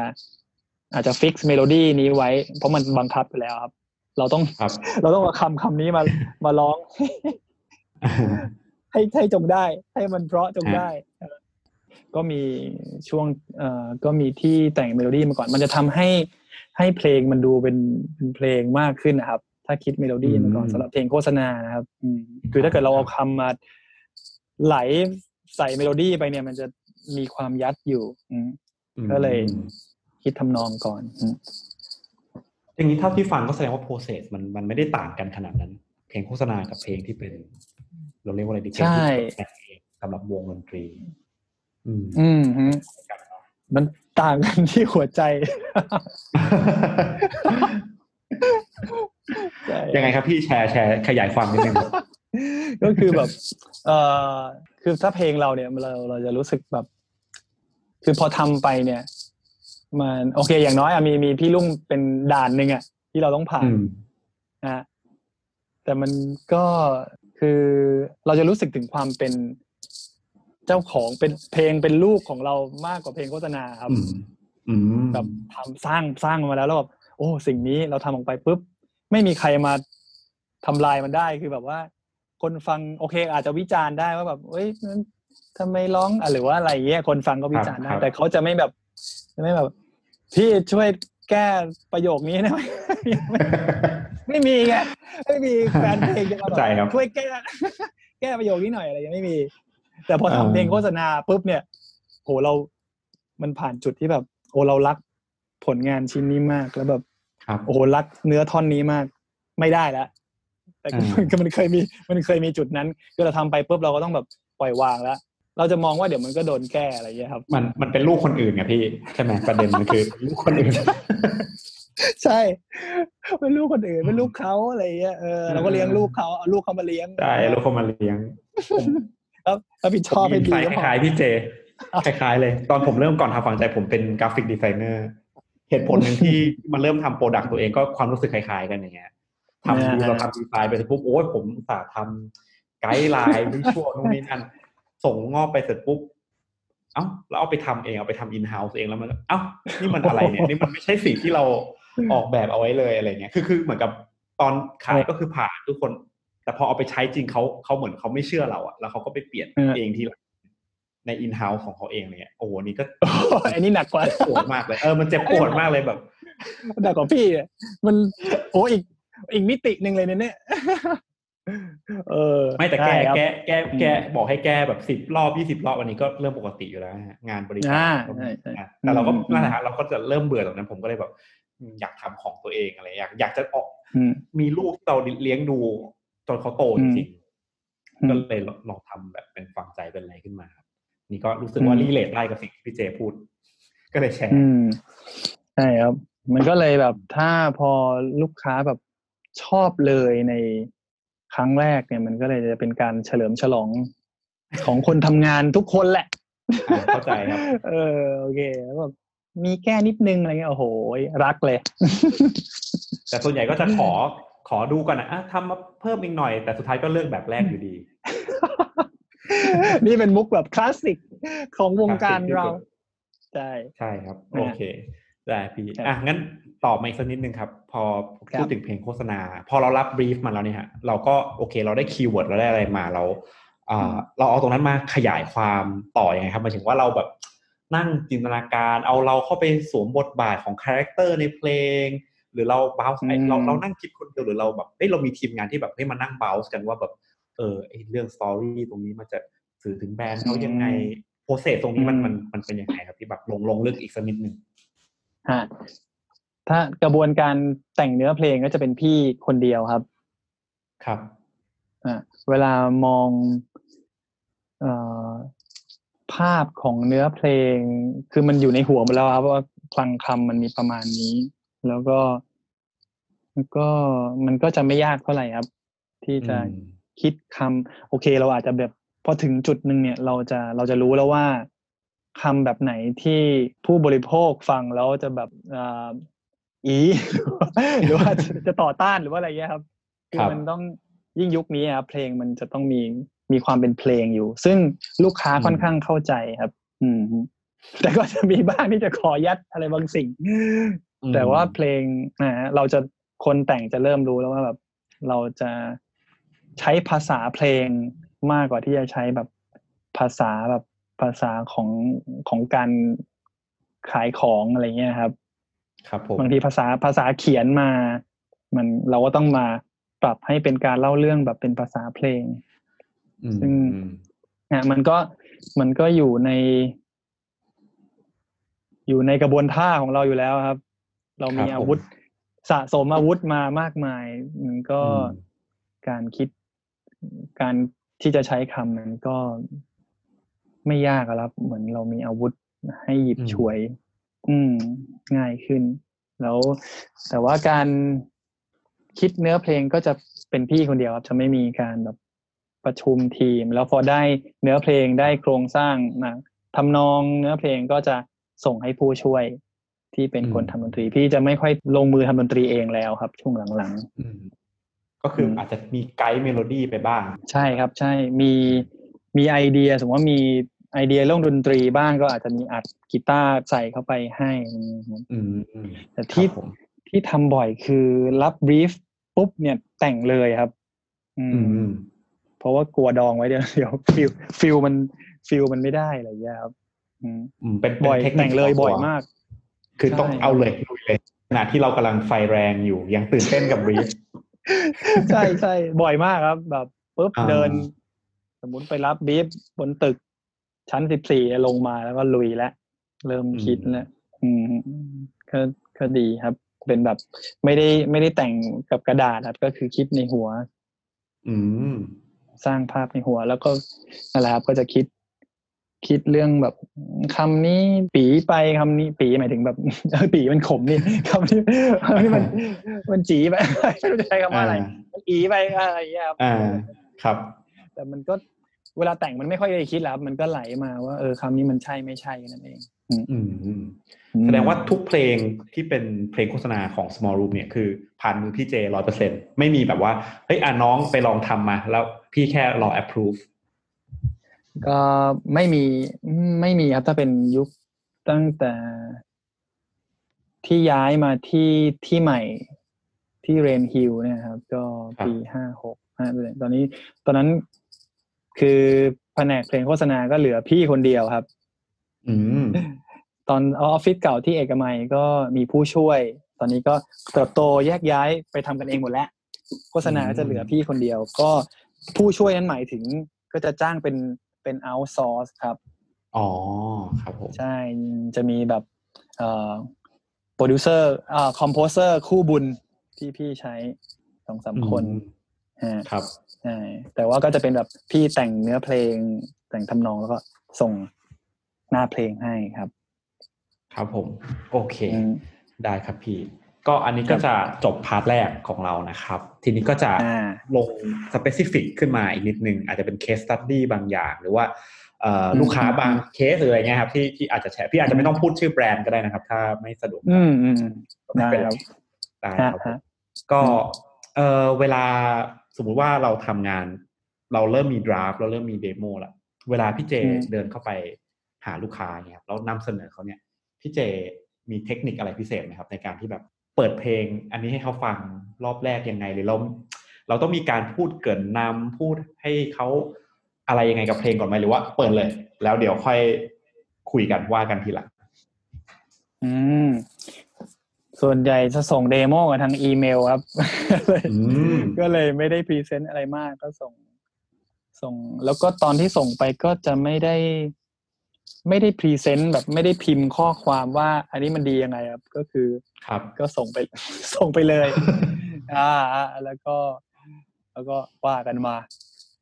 อาจจะ fix melody นี้ไว้ เพราะมันบังคับไปแล้วครับ เราต้องครับเราต้องเอาคำคำนี้มามาร้อง ให้ให้จงได้ ให้มันเพราะจงได้เออก็มีช่วงเอ่อก็มีที่แต่งเมโลดี้มาก่อน มันจะทำให้ให้เพลงมันดูเป็นเป็นเพลงมากขึ้นนะครับ ถ้าคิดเมโลดี้มาก่อนอืมสำหรับเพลงโฆษณานะครับอืมคือถ้าเกิดเราเอาคำมาไหล ใส่เมโลดี้ไปเนี่ยมันจะมีความยัดอยู่อืมก็เลยคิดทำนองก่อนอืมอย่างนี้เท่าที่ฟังก็แสดงว่า process มันมันไม่ได้ต่างกันขนาดนั้น เพลงโฆษณากับเพลงที่เป็น เราเรียกว่าอะไรดีเพลงที่แต่งเองสำหรับวงดนตรี อืมอืมฮึมันต่างกันที่หัวใจใช่ยังไงครับพี่แชร์แชร์ขยายความนิดนึงครับก็คือแบบ เอ่อ คือถ้าเพลงเราเนี่ยเราเราจะรู้สึกแบบ คือพอทำไปเนี่ย มันโอเคอย่างน้อยอะมีมีพี่ลุงเป็นด่านหนึ่งอะที่เราต้องผ่าอืนมนะฮะแต่มันก็คือเราจะรู้สึกถึงความเป็นเจ้าของเป็นเพลงเป็นลูกของเรามากกว่าเพลงโฆษณาครับอืมอืมแบบทำสร้างสร้างมาแล้วแล้วแบบโอ้ สิ่งนี้เราทำออกไปปุ๊บไม่มีใครมาทำลายมันได้คือแบบว่า คนฟังโอเค อาจจะวิจารณ์ได้ว่าแบบเอ้ยนั้นทำไมร้องอะหรือว่าอะไรเงี้ยคนฟังก็วิจารณ์ได้แต่เขาจะไม่แบบจะไม่แบบพี่ช่วยแก้ประโยคนี้ได้ไหมไม่มีไงไม่มีแฟนเพลงจะมาเข้าใจครับช่วยแก้แก้ประโยคนี้หน่อยอะไรยังไม่มี แต่พอเออทำเพลงโฆษณาปุ๊บเนี่ยโหเรา มันผ่านจุดที่แบบโอ้เรารักผลงานชิ้นนี้มากแล้วแบบครับโอ้โหรักเนื้อท่อนนี้มาก ไม่ได้แล้ว แต่ก็อืมมันก็มันเคยมีมันเคยมีจุดนั้นคือเราทำไปปุ๊บเราก็ต้องแบบปล่อยวางแล้ว เราจะมองว่าเดี๋ยวมันก็โดนแก้อะไรอย่างเงี้ยครับ มันมันเป็นลูกคนอื่นไงพี่ใช่ไหมประเด็นมันคือลูกคนอื่น ใช่เป็นลูกคนอื่นเป็นลูกเขาอะไรอย่างเงี้ยเออเราก็เลี้ยงลูกเขาเอาลูกเขามาเลี้ยงใช่ลูกเขามาเลี้ยงแล้วรับผิดชอบให้ดีคล้ายก็ๆพอคล้ายๆพี่เจคล้ายๆเลย ตอนผมเริ่มก่อนทำฝังใจผมเป็นกราฟิกดีไซเนอร์เหตุผลหนึ่งที่มันเริ่มทำ product ตัวเองก็ความรู้สึกคล้ายๆกันอย่างเงี้ย ทำดูเราทำดีไซน์ไปเสร็จปุ๊บโอ้ยผมอุตส่าห์ทำ guideline visual นู่นนี่นั่นส่งออกไปเสร็จปุ๊บเอ้าแล้วเอาไปทำเองเอาไปทำ in-house เองแล้วมันก็เอ้านี่มันอะไรเนี่ยนี่มันไม่ใช่สิ่งที่เราออกแบบเอาไว้เลยอะไรเงี้ยคือคือเหมือนกับตอนขายก็คือผ่านทุกคน แต่พอเอาไปใช้จริงเขาเขาเหมือนเขาไม่เชื่อเราอะแล้วเขาก็ไปเปลี่ยนเองทีหลังใน in-house ของเขาเองเนี่ยโอ้โหนี่ก็โอ้อันนี้หนักกว่าปวดมากเลยเออมันเจ็บปวดมากเลยแบบหนักกว่าพี่อะมันโอ้อีก อีกมิติหนึ่งเลยเนี่ยเออไม่แต่แก้ใช่ครับแก้แก้แก้อืมบอกให้แก้แบบสิบรอบยี่สิบรอบวันนี้ก็เริ่มปกติอยู่แล้วฮะงานบริการอ่าก็มีใช่ใช่อะแต่เราก็อืมนั่นแหละฮะเราก็จะเริ่มเบื่อตรงนั้นผมก็เลยแบบอืมอยากทำของตัวเองอะไรอยากอยากจะออกอืมมีลูกที่เราเลี้ยงดูจนเขาโตจริงอืมๆก็เลยลองทำแบบเป็นฝังใจเป็นอะไรขึ้นมาครับนี่ก็รู้สึกว่าอืมรีเลทได้กับสิ่งที่พี่เจพูด ก็เลยแชร์อืมใช่ครับ มันก็เลยแบบถ้าพอลูกค้าแบบ ชอบเลยในครั้งแรกเนี่ยมันก็เลยจะเป็นการเฉลิมฉลองของคนทำงานทุกคนแหละอ่าเข้าใจครับ เออโอเคแล้วแบบมีแก้นิดนึงอะไรเงี้ยโอ้โหรักเลย แต่ส่วนใหญ่ก็จะขอขอดูก่อนนะอะทำมาเพิ่มอีกหน่อย แต่สุดท้ายก็เลือกแบบแรกอยู่ดี นี่เป็นมุกแบบคลาสสิกของวงการเราคลาสสิกที่สุดใช่ ใช่ครับนะฮะโอเค ได้พี่ครับอะงั้นตอบมาอีกสักนิดนึงครับ พอครับพูดถึงเพลงโฆษณา พอเรารับ brief มาแล้วเนี่ยฮะเราก็โอเค เราได้ keyword เราได้อะไรมาเราอ่าเราเอาตรงนั้นมาขยายความต่อยังไงครับหมายถึงว่าเราแบบนั่งจินตนาการ เอาเราเข้าไปสวมบทบาทของ character ในเพลง หรือเรา brain อืมเราเรานั่งคิดคนเดียวหรือเราแบบเฮ้ยเรามีทีมงานที่แบบเฮ้ยมานั่ง brain กันว่าแบบเออไอเรื่อง story ตรงนี้มันจะสื่อถึงแบรนด์เขายังไง process ตรงนี้มันมันมันเป็นยังไงครับที่แบบลงลงลึกอีกสักนิดนึง ฮะถ้ากระบวนการแต่งเนื้อเพลงก็จะเป็นพี่คนเดียวครับ ครับอะเวลามองเอ่อภาพของเนื้อเพลง คือมันอยู่ในหัวหมดแล้วครับว่าคลังคำมันมีประมาณนี้ แล้วก็แล้วก็มันก็จะไม่ยากเท่าไหร่ครับ ที่จะอืมคิดคำโอเค เราอาจจะแบบพอถึงจุดหนึ่งเนี่ย เราจะเราจะรู้แล้วว่า คำแบบไหนที่ผู้บริโภคฟังแล้วจะแบบอ่าอีหรือว่าจะจะต่อต้านหรือว่าอะไรเงี้ยครับคืคอรับมันต้องยิ่งยุคนี้ครับเพลงมันจะต้องมีมีความเป็นเพลงอยู่ ซึ่งลูกค้าอืมค่อนข้างเข้าใจครับ อืมแต่ก็จะมีบ้างที่จะขอยัดอะไรบางสิ่งอืมแต่ว่าเพลงนะฮะเราจะคนแต่งจะเริ่มรู้แล้วว่าแบบ เราจะใช้ภาษาเพลงมากกว่าที่จะใช้แบบภาษาแบบ ภาษาของของการขายของอะไรเงี้ยครับ ครับผมบางทีภาษาภาษาเขียนมา มันเราก็ต้องมาปรับให้เป็นการเล่าเรื่องแบบเป็นภาษาเพลงอืมซึ่งอืมนะมันก็มันก็อยู่ใน อยู่ในกระบวนท่าของเราอยู่แล้วครับ เรามีครับผมอาวุธสะสมอาวุธมามากมาย มันก็อืมการคิดการที่จะใช้คำนั้นก็ ไม่ยากอะครับ เหมือนเรามีอาวุธให้หยิบอืมฉวย อืม ง่ายขึ้น แล้ว แต่ว่าการคิดเนื้อเพลงก็จะเป็นพี่คนเดียวครับ จะไม่มีการแบบประชุมทีม แล้วพอได้เนื้อเพลงได้โครงสร้างนะทำนองเนื้อเพลงก็จะส่งให้ผู้ช่วยที่เป็นคนอืมทำดนตรี พี่จะไม่ค่อยลงมือทำดนตรีเองแล้วครับ ช่วงหลังอืมก็คืออมอาจจะมี guide melody ไปบ้างๆใช่ครับ ใช่มี มีไอเดีย สมมติว่ามีไอเดียเรื่องดนตรีบ้างก็อาจจะมีอัดกีตาร์ใส่เข้าไปให้นะครับอืมอืมแต่ที่ครับผมที่ทำบ่อยคือรับ brief ปุ๊บเนี่ยแต่งเลยครับ อือืมมเพราะว่ากลัวดองไว้เดี๋ยวเดี๋ยว feel feel มัน feel มันไม่ได้อะไรอย่างเงี้ยครับ อืมอืมเป็นเป็นบ่อยเทคนิคแต่งเลยส่วนตัวบ่อยมาก คือต้องใช่เอาเลยลุยเลยขณะที่เรากำลังไฟแรงอยู่ยังตื่นเต้นกับ briefใช่ใช่บ่อยมากครับ แบบปุ๊บอ่าเดิน สมมุติไปรับบรีฟบนตึกชั้นสิบสี่ลงมาแล้วก็ลุยแล้วเริ่มคิดแล้วอืมก็ก็ดีครับ เป็นแบบ ไม่ได้ไม่ได้แต่งกับกระดาษครับ ก็คือคิดในหัว อืม สร้างภาพในหัว แล้วก็นั่นแหละครับก็จะคิด คิดเรื่องแบบคำนี้ปีไปคำนี้ปีหมายถึงแบบปีมันขมนี่คำนี้คำนี้มัน มันจีไปไม่รู้จะใช้คำว่าอะไรอ่ามันอีไปอะไรอย่างเงี้ยครับอ่า ครับ แต่มันก็เวลาแต่งมันไม่ค่อยได้คิดแล้วครับมันก็ไหลมาว่าเออคำนี้มันใช่ไม่ใช่แค่นั่นเองอืมอืมแสดงว่าทุกเพลงที่เป็นเพลงโฆษณาของ Small Room เนี่ยคือผ่านมือพี่เจร้อยเปอร์เซ็นไม่มีแบบว่าเฮ้ยอะน้องไปลองทำมา แล้วพี่แค่รอ approve ก็ไม่มีไม่มีครับถ้าเป็นยุคตั้งแต่ที่ย้ายมาที่ที่ใหม่ที่เรนฮิลเนี่ยครับ ก็ครับปีห้าหกห้าตอนนี้ ตอนนั้น คือแผนกเพลงโฆษณาก็เหลือพี่คนเดียวครับ อืมตอนออฟฟิศเก่าที่เอกมัยก็มีผู้ช่วย ตอนนี้ก็เติบโตแยกย้ายไปทำกันเองหมดแล้ว โฆษณาก็จะเหลือพี่คนเดียว ก็ผู้ช่วยนั้นหมายถึงก็จะจ้างเป็นเป็น outsource ครับ อ๋อครับผมใช่จะมีแบบเอ่อโปรดิวเซอร์อ่า composer คู่บุญที่พี่ใช้สองสามคนอืมฮะครับ ใช่แต่ว่าก็จะเป็นแบบพี่แต่งเนื้อเพลง แต่งทำนองแล้วก็ส่งหน้าเพลงให้ครับ ครับผม โอเคอืมได้ครับพี่ ก็อันนี้ก็จะจบ part แรกของเรานะครับ ทีนี้ก็จะอ่าลง specific ขึ้นมาอีกนิดนึง อาจจะเป็น case study บางอย่าง หรือว่าเอ่ออืมลูกค้าบางเคสหรืออะไรเงี้ยครับที่ที่อาจจะแชร์พี่อาจจะไม่ต้องพูดชื่อแบรนด์ก็ได้นะครับ ถ้าไม่สะดวกอืมอืมอืมก็ไม่เป็นไรได้ครับได้ฮะครับผมฮะก็เออเวลา สมมุติว่าเราทำงาน เราเริ่มมี draft เราเริ่มมี demo แล้วเวลาพี่เจอืมเดินเข้าไปหาลูกค้าเนี่ยครับแล้วนำเสนอเขาเนี่ยพี่เจมีเทคนิคอะไรพิเศษไหมครับ ในการที่แบบเปิดเพลง อันนี้ให้เขาฟังรอบแรกยังไงหรือเราเราต้องมีการพูดเกริ่นนำพูดให้เขาอะไรยังไงกับเพลงก่อนไหมหรือว่า เปิดเลย แล้วเดี๋ยวค่อยคุยกันว่ากันทีหลังอืม ส่วนใหญ่จะส่ง demo กันทางอีเมลครับอืมก็เลยไม่ได้ present อะไรมากก็ส่ง ส่ง แล้วก็ตอนที่ส่งไปก็จะไม่ได้ ไม่ได้ present แบบไม่ได้พิมพ์ข้อความว่า อันนี้มันดียังไงครับ ก็คือครับก็ส่งไป ส่งไปเลย อ่าอ่าแล้วก็ แล้วก็ว่ากันมา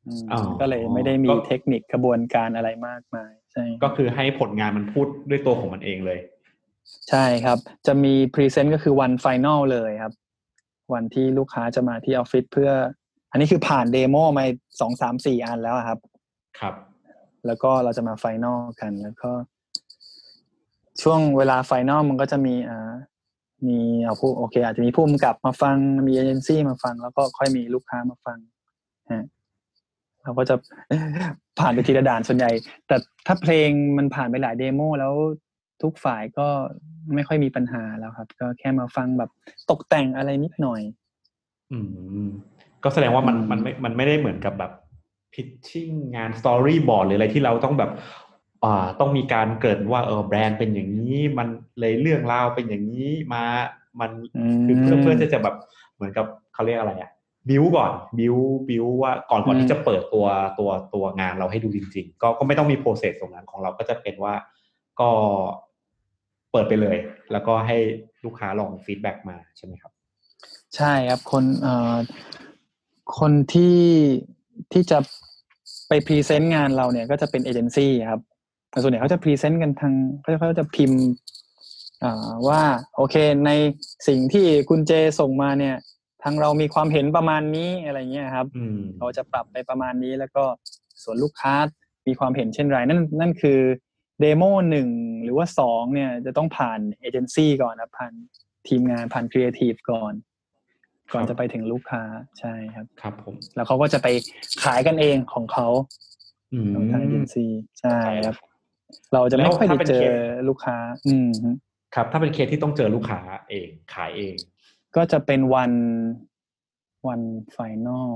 อืมอ๋อก็เลยไม่ได้มีก็เทคนิคกระบวนการอะไรมากมาย ใช่ ก็คือให้ผลงานมันพูดด้วยตัวของมันเองเลย ใช่ครับ จะมี present ก็คือวัน final เลยครับ วันที่ลูกค้าจะมาที่ออฟฟิศเพื่อ อันนี้คือผ่าน demo มาสองสามสี่อันแล้วอะครับ ครับ แล้วก็เราจะมา final กันแล้วก็ ช่วงเวลา final มันก็จะมีอ่ามีเอาผู้โอเค อาจจะมีผู้กำกับมาฟังมีเอเจนซี่มาฟัง แล้วก็ค่อยมีลูกค้ามาฟังฮะเราก็จะผ่านไปทีละด่านส่วนใหญ่ แต่ถ้าเพลงมันผ่านไปหลาย demo แล้ว ทุกฝ่ายก็ไม่ค่อยมีปัญหาแล้วครับ ก็แค่มาฟังแบบตกแต่งอะไรนิดหน่อย อืม ก็แสดงว่ามันอืมมันไม่มันไม่ได้เหมือนกับแบบ pitching งาน storyboard หรืออะไรที่เราต้องแบบอ่าต้องมีการเกริ่นว่าเออแบรนด์เป็นอย่างนี้ มันเลยเรื่องราวเป็นอย่างนี้มามันอืคือเพื่อมเพื่อที่จะแบบเหมือนกับเขาเรียกอะไรอะบิวก่อนบิวบิวว่าก่อนก่อนอืมที่จะเปิดตัวตัวตัวงานเราให้ดูจริง ๆ ก็ก็ไม่ต้องมี process ตรงนั้นของเราก็จะเป็นว่า ก็ เปิดไปเลย แล้วก็ให้ลูกค้าลอง feedback มาใช่ไหมครับ ใช่ครับคนเอ่อคนที่ที่จะไป present งานเราเนี่ยก็จะเป็นเอเจนซี่ครับแต่ส่วนใหญ่เขาจะ present กันทางเขาเขาจะพิมพ์อ่าว่าโอเคในสิ่งที่คุณเจส่งมาเนี่ย ทางเรามีความเห็นประมาณนี้อะไรเงี้ยครับอืมเราจะปรับไปประมาณนี้แล้วก็ส่วนลูกค้ามีความเห็นเช่นไรนั่นนั่นคือ demo หนึ่งหรือว่าสองเนี่ยจะต้องผ่านเอเจนซี่ก่อนนะผ่านทีมงานผ่านครีเอทีฟก่อน ก่อนครับจะไปถึงลูกค้าใช่ครับ ครับผม แล้วเขาก็จะไปขายกันเองของเขาอืมของทางเอเจนซี่ใช่ครับ เราจะไม่ค่อยได้เจอลูกค้า อืมฮึครับ ถ้าเป็นเคสที่ต้องเจอลูกค้าเองขายเอง ก็จะเป็นวันวัน final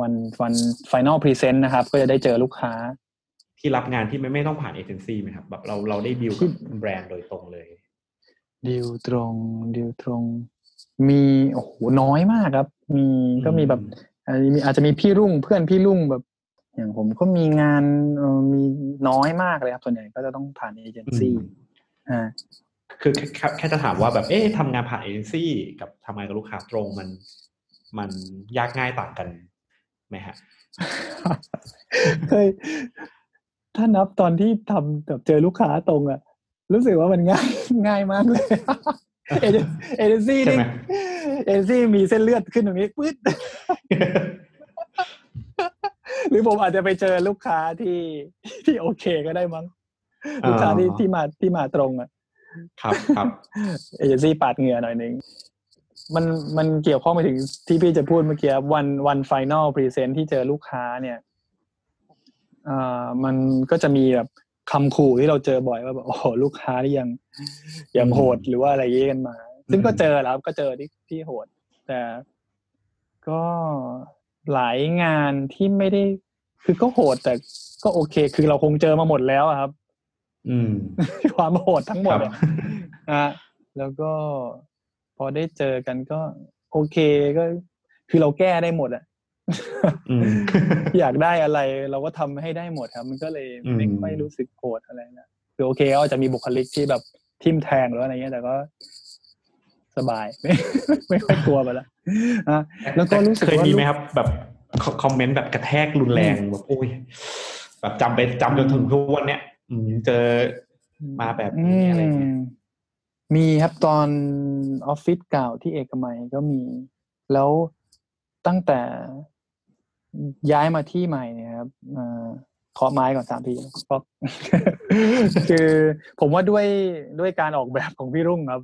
วันวันfinal present นะครับ ก็จะได้เจอลูกค้า ที่รับงานที่ไม่ไม่ต้องผ่านเอเจนซี่ไหมครับแบบเราเราได้ดีลกับแบรนด์โดยตรงเลยดิวตรงดิวตรง มีโอ้โหน้อยมากครับ มีก็มีแบบอาจจะมีอาจจะมีพี่รุ่งเพื่อนพี่รุ่งแบบ อย่างผมก็มีงานเออมีน้อยมากเลยครับ ส่วนใหญ่ก็จะต้องผ่านเอเจนซี่อืมอ่าคือแค่แค่แค่จะถามว่าแบบเอ๊ะทำงานผ่านเอเจนซี่กับทำงานกับลูกค้าตรงมัน มันยากง่ายต่างกันไหมฮะเคย ถ้านับตอนที่ทำแบบเจอลูกค้าตรงอะรู้สึกว่ามันง่ายง่ายมากเลยเอเจนเอเจนซี่ใช่นี่ไหมเอเจนซี่มีเส้นเลือดขึ้นตรงนี้ปึ๊ดหรือผมอาจจะไปเจอลูกค้าที่ที่โอเคก็ได้มั้งลูกค้าที่ที่มาที่มาตรงอะครับครับเอเจนซี่ปาดเหงื่อหน่อยหนึ่งมันมันเกี่ยวข้องไปถึงที่พี่จะพูดเมื่อกี้วันวัน final present ที่เจอลูกค้าเนี่ยอ่า มันก็จะมีแบบคำขู่ที่เราเจอบ่อยว่าแบบโอ้โหลูกค้าที่ยังยังโหดหรือว่าอะไรอย่างงี้กันมา ซึ่งก็เจอแล้วก็เจอที่ที่โหด แต่ก็หลายงานที่ไม่ได้ คือก็โหดแต่ก็โอเค คือเราคงเจอมาหมดแล้วอะครับ อืม ความโหดทั้งหมคดรับอะอะแล้วก็พอได้เจอกันก็ โอเคก็ คือเราแก้ได้หมดอะ อืมอยากได้อะไรเราก็ทำให้ได้หมดครับ มันก็เลยอืมไม่ค่อยรู้สึกโกรธอะไรนะคือโอเคเขาอาจจะมีบุคลิกที่แบบทิมแทงหรืออะไรเงี้ยแต่ก็สบาย ไม่ไม่ค่อยกลัวไปแล้วอะแล้วก็รู้สึกเคยว่ามีลูกไหมครับ แบบคคอมเมนต์แบบกระแทกรุนแรงแบบโอ้ยแบบจำไปจำจนถึงทุกวันเนี้ยอืมเจอมาแบบนี้อะไรเงี้ยมมีครับตอนออฟฟิศเก่าที่เอกมัยก็มี แล้วตั้งแต่ ย้ายมาที่ใหม่เนี่ยครับเอ่อเคาะไม้ก่อนสามทีก็คือผมว่าด้วยด้วยการออกแบบของพี่รุ่งครับ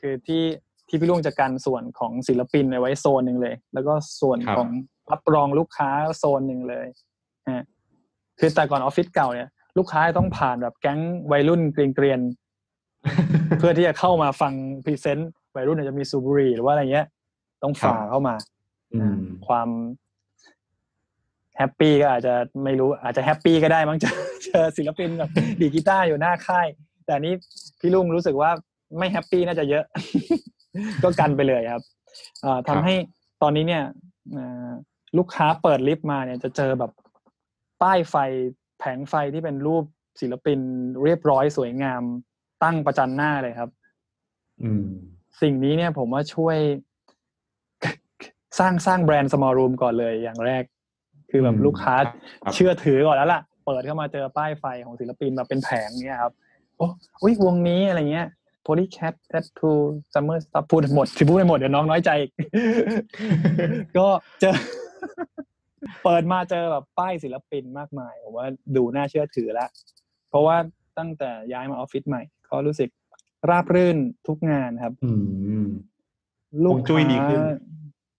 คือที่ที่พี่รุ่งจะกันส่วนของศิลปินไว้โซนหนึ่งเลย แล้วก็ส่วนครับของรับรองลูกค้าโซนหนึ่งเลยฮะคือแต่ก่อนออฟฟิศเก่าเนี่ย ลูกค้าต้องผ่านแบบแก๊งวัยรุ่นเกรียนๆเพื่อที่จะเข้ามาฟัง present วัยรุ่นอาจจะมีสูบบุหรี่หรือว่าอะไรเงี้ย ต้องฝ่าครับเข้ามาอืมความ happy ก็อาจจะไม่รู้อาจจะ happy ก็ได้มั้งเจอเจอศิลปินแบบดีดกีตาร์อยู่หน้าค่าย แต่อันนี้พี่ลุงรู้สึกว่าไม่ happy น่าจะเยอะ ก็กันไปเลยครับเอ่อครับทำให้ตอนนี้เนี่ยเอ่อลูกค้าเปิดลิฟต์มาเนี่ยจะเจอแบบป้ายไฟแผงไฟที่เป็นรูปศิลปินเรียบร้อยสวยงามตั้งประจันหน้าเลยครับอืมสิ่งนี้เนี่ยผมว่าช่วยสร้างสร้างแบรนด์ small room ก่อนเลยอย่างแรก คือแบบอืมลูกค้าครับเชื่อถือก่อนแล้วล่ะ เปิดเข้ามาเจอป้ายไฟของศิลปินแบบเป็นแผงเนี่ยครับโอ้อุ๊ยวงนี้อะไรเงี้ย Polycat Tattoo Summer Stuff พูดหมดที่พูดไปหมดเดี๋ยวน้องน้อยใจอีกก็เจอ เปิดมาเจอแบบป้ายศิลปินมากมายผมว่าดูน่าเชื่อถือแล้วเพราะว่าตั้งแต่ย้ายมาออฟฟิศใหม่ ก็รู้สึกราบรื่นทุกงานครับอืมลูกฮวงจุ้ยค้าดีขึ้น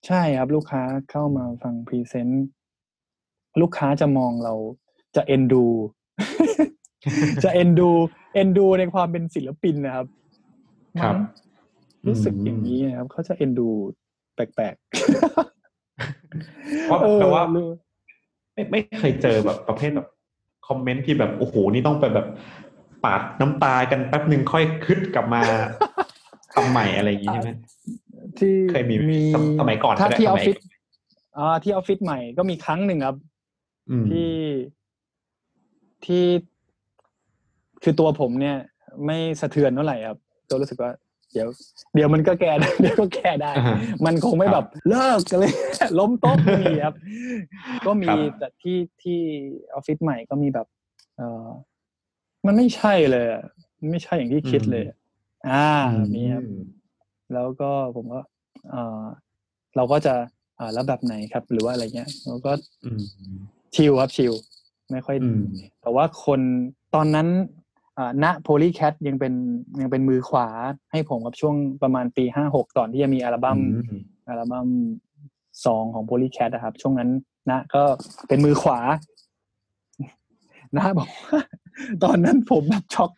ใช่ครับ ลูกค้าเข้ามาฟังพรีเซนต์ ลูกค้าจะมองเราจะเอ็นดู จะเอ็นดู เอ็นดูในความเป็นศิลปินนะครับครับมั้งรู้สึกอืมอย่างนี้นะครับเขาจะเอ็นดูแปลกเพราะๆเออแปลว่ารู้ไม่ไม่เคยเจอแบบประเภทแบบคอมเมนต์ที่แบบโอ้โหนี่ต้องไปแบบปาดน้ำตากันแป๊บหนึ่งค่อยคึดกลับมาทำใหม่อะไรอย่างงี้ใช่ไหมที่เคยมีไหมสมสมัยก่อนถ้าก็ได้ที่อสอมัฟยฟิศอ่าที่ออฟฟิศใหม่ก็มีครั้งหนึ่งครับอืม ที่ที่คือตัวผมเนี่ย ไม่สะเทือนเท่าไหร่ครับก็รู้สึกว่า เดี๋ยว เดี๋ยวมันก็แก้ได้เดี๋ยวก็แก้ได้อ่าฮะมันคงไม่ครับแบบเลิกกันเลย ล้มโต๊ะไม่มีครับ ก็มีครับแต่ที่ที่ออฟฟิศใหม่ก็มีแบบ เออมันไม่ใช่เลยอะมันไม่ใช่อย่างที่คิดเลยอะอ่ามีครับอืมแล้วก็ผมก็เออเราก็จะอ่าแล้วแบบไหนครับ หรือว่าอะไรเงี้ยเราก็อืม ชิลครับชิลไม่ค่อยอืมแต่ว่าคนตอนนั้นอ่าณโพลีแคทยังเป็นยังเป็นมือขวาให้ผมกับช่วงประมาณปีห้าหกก่อนที่จะมีอัลบั้มอืมอัลบั้มสองของโพลีแคทนะครับ ช่วงนั้นนะก็เป็นมือขวานะบอกว่าตอนนั้นผมแบบช็อก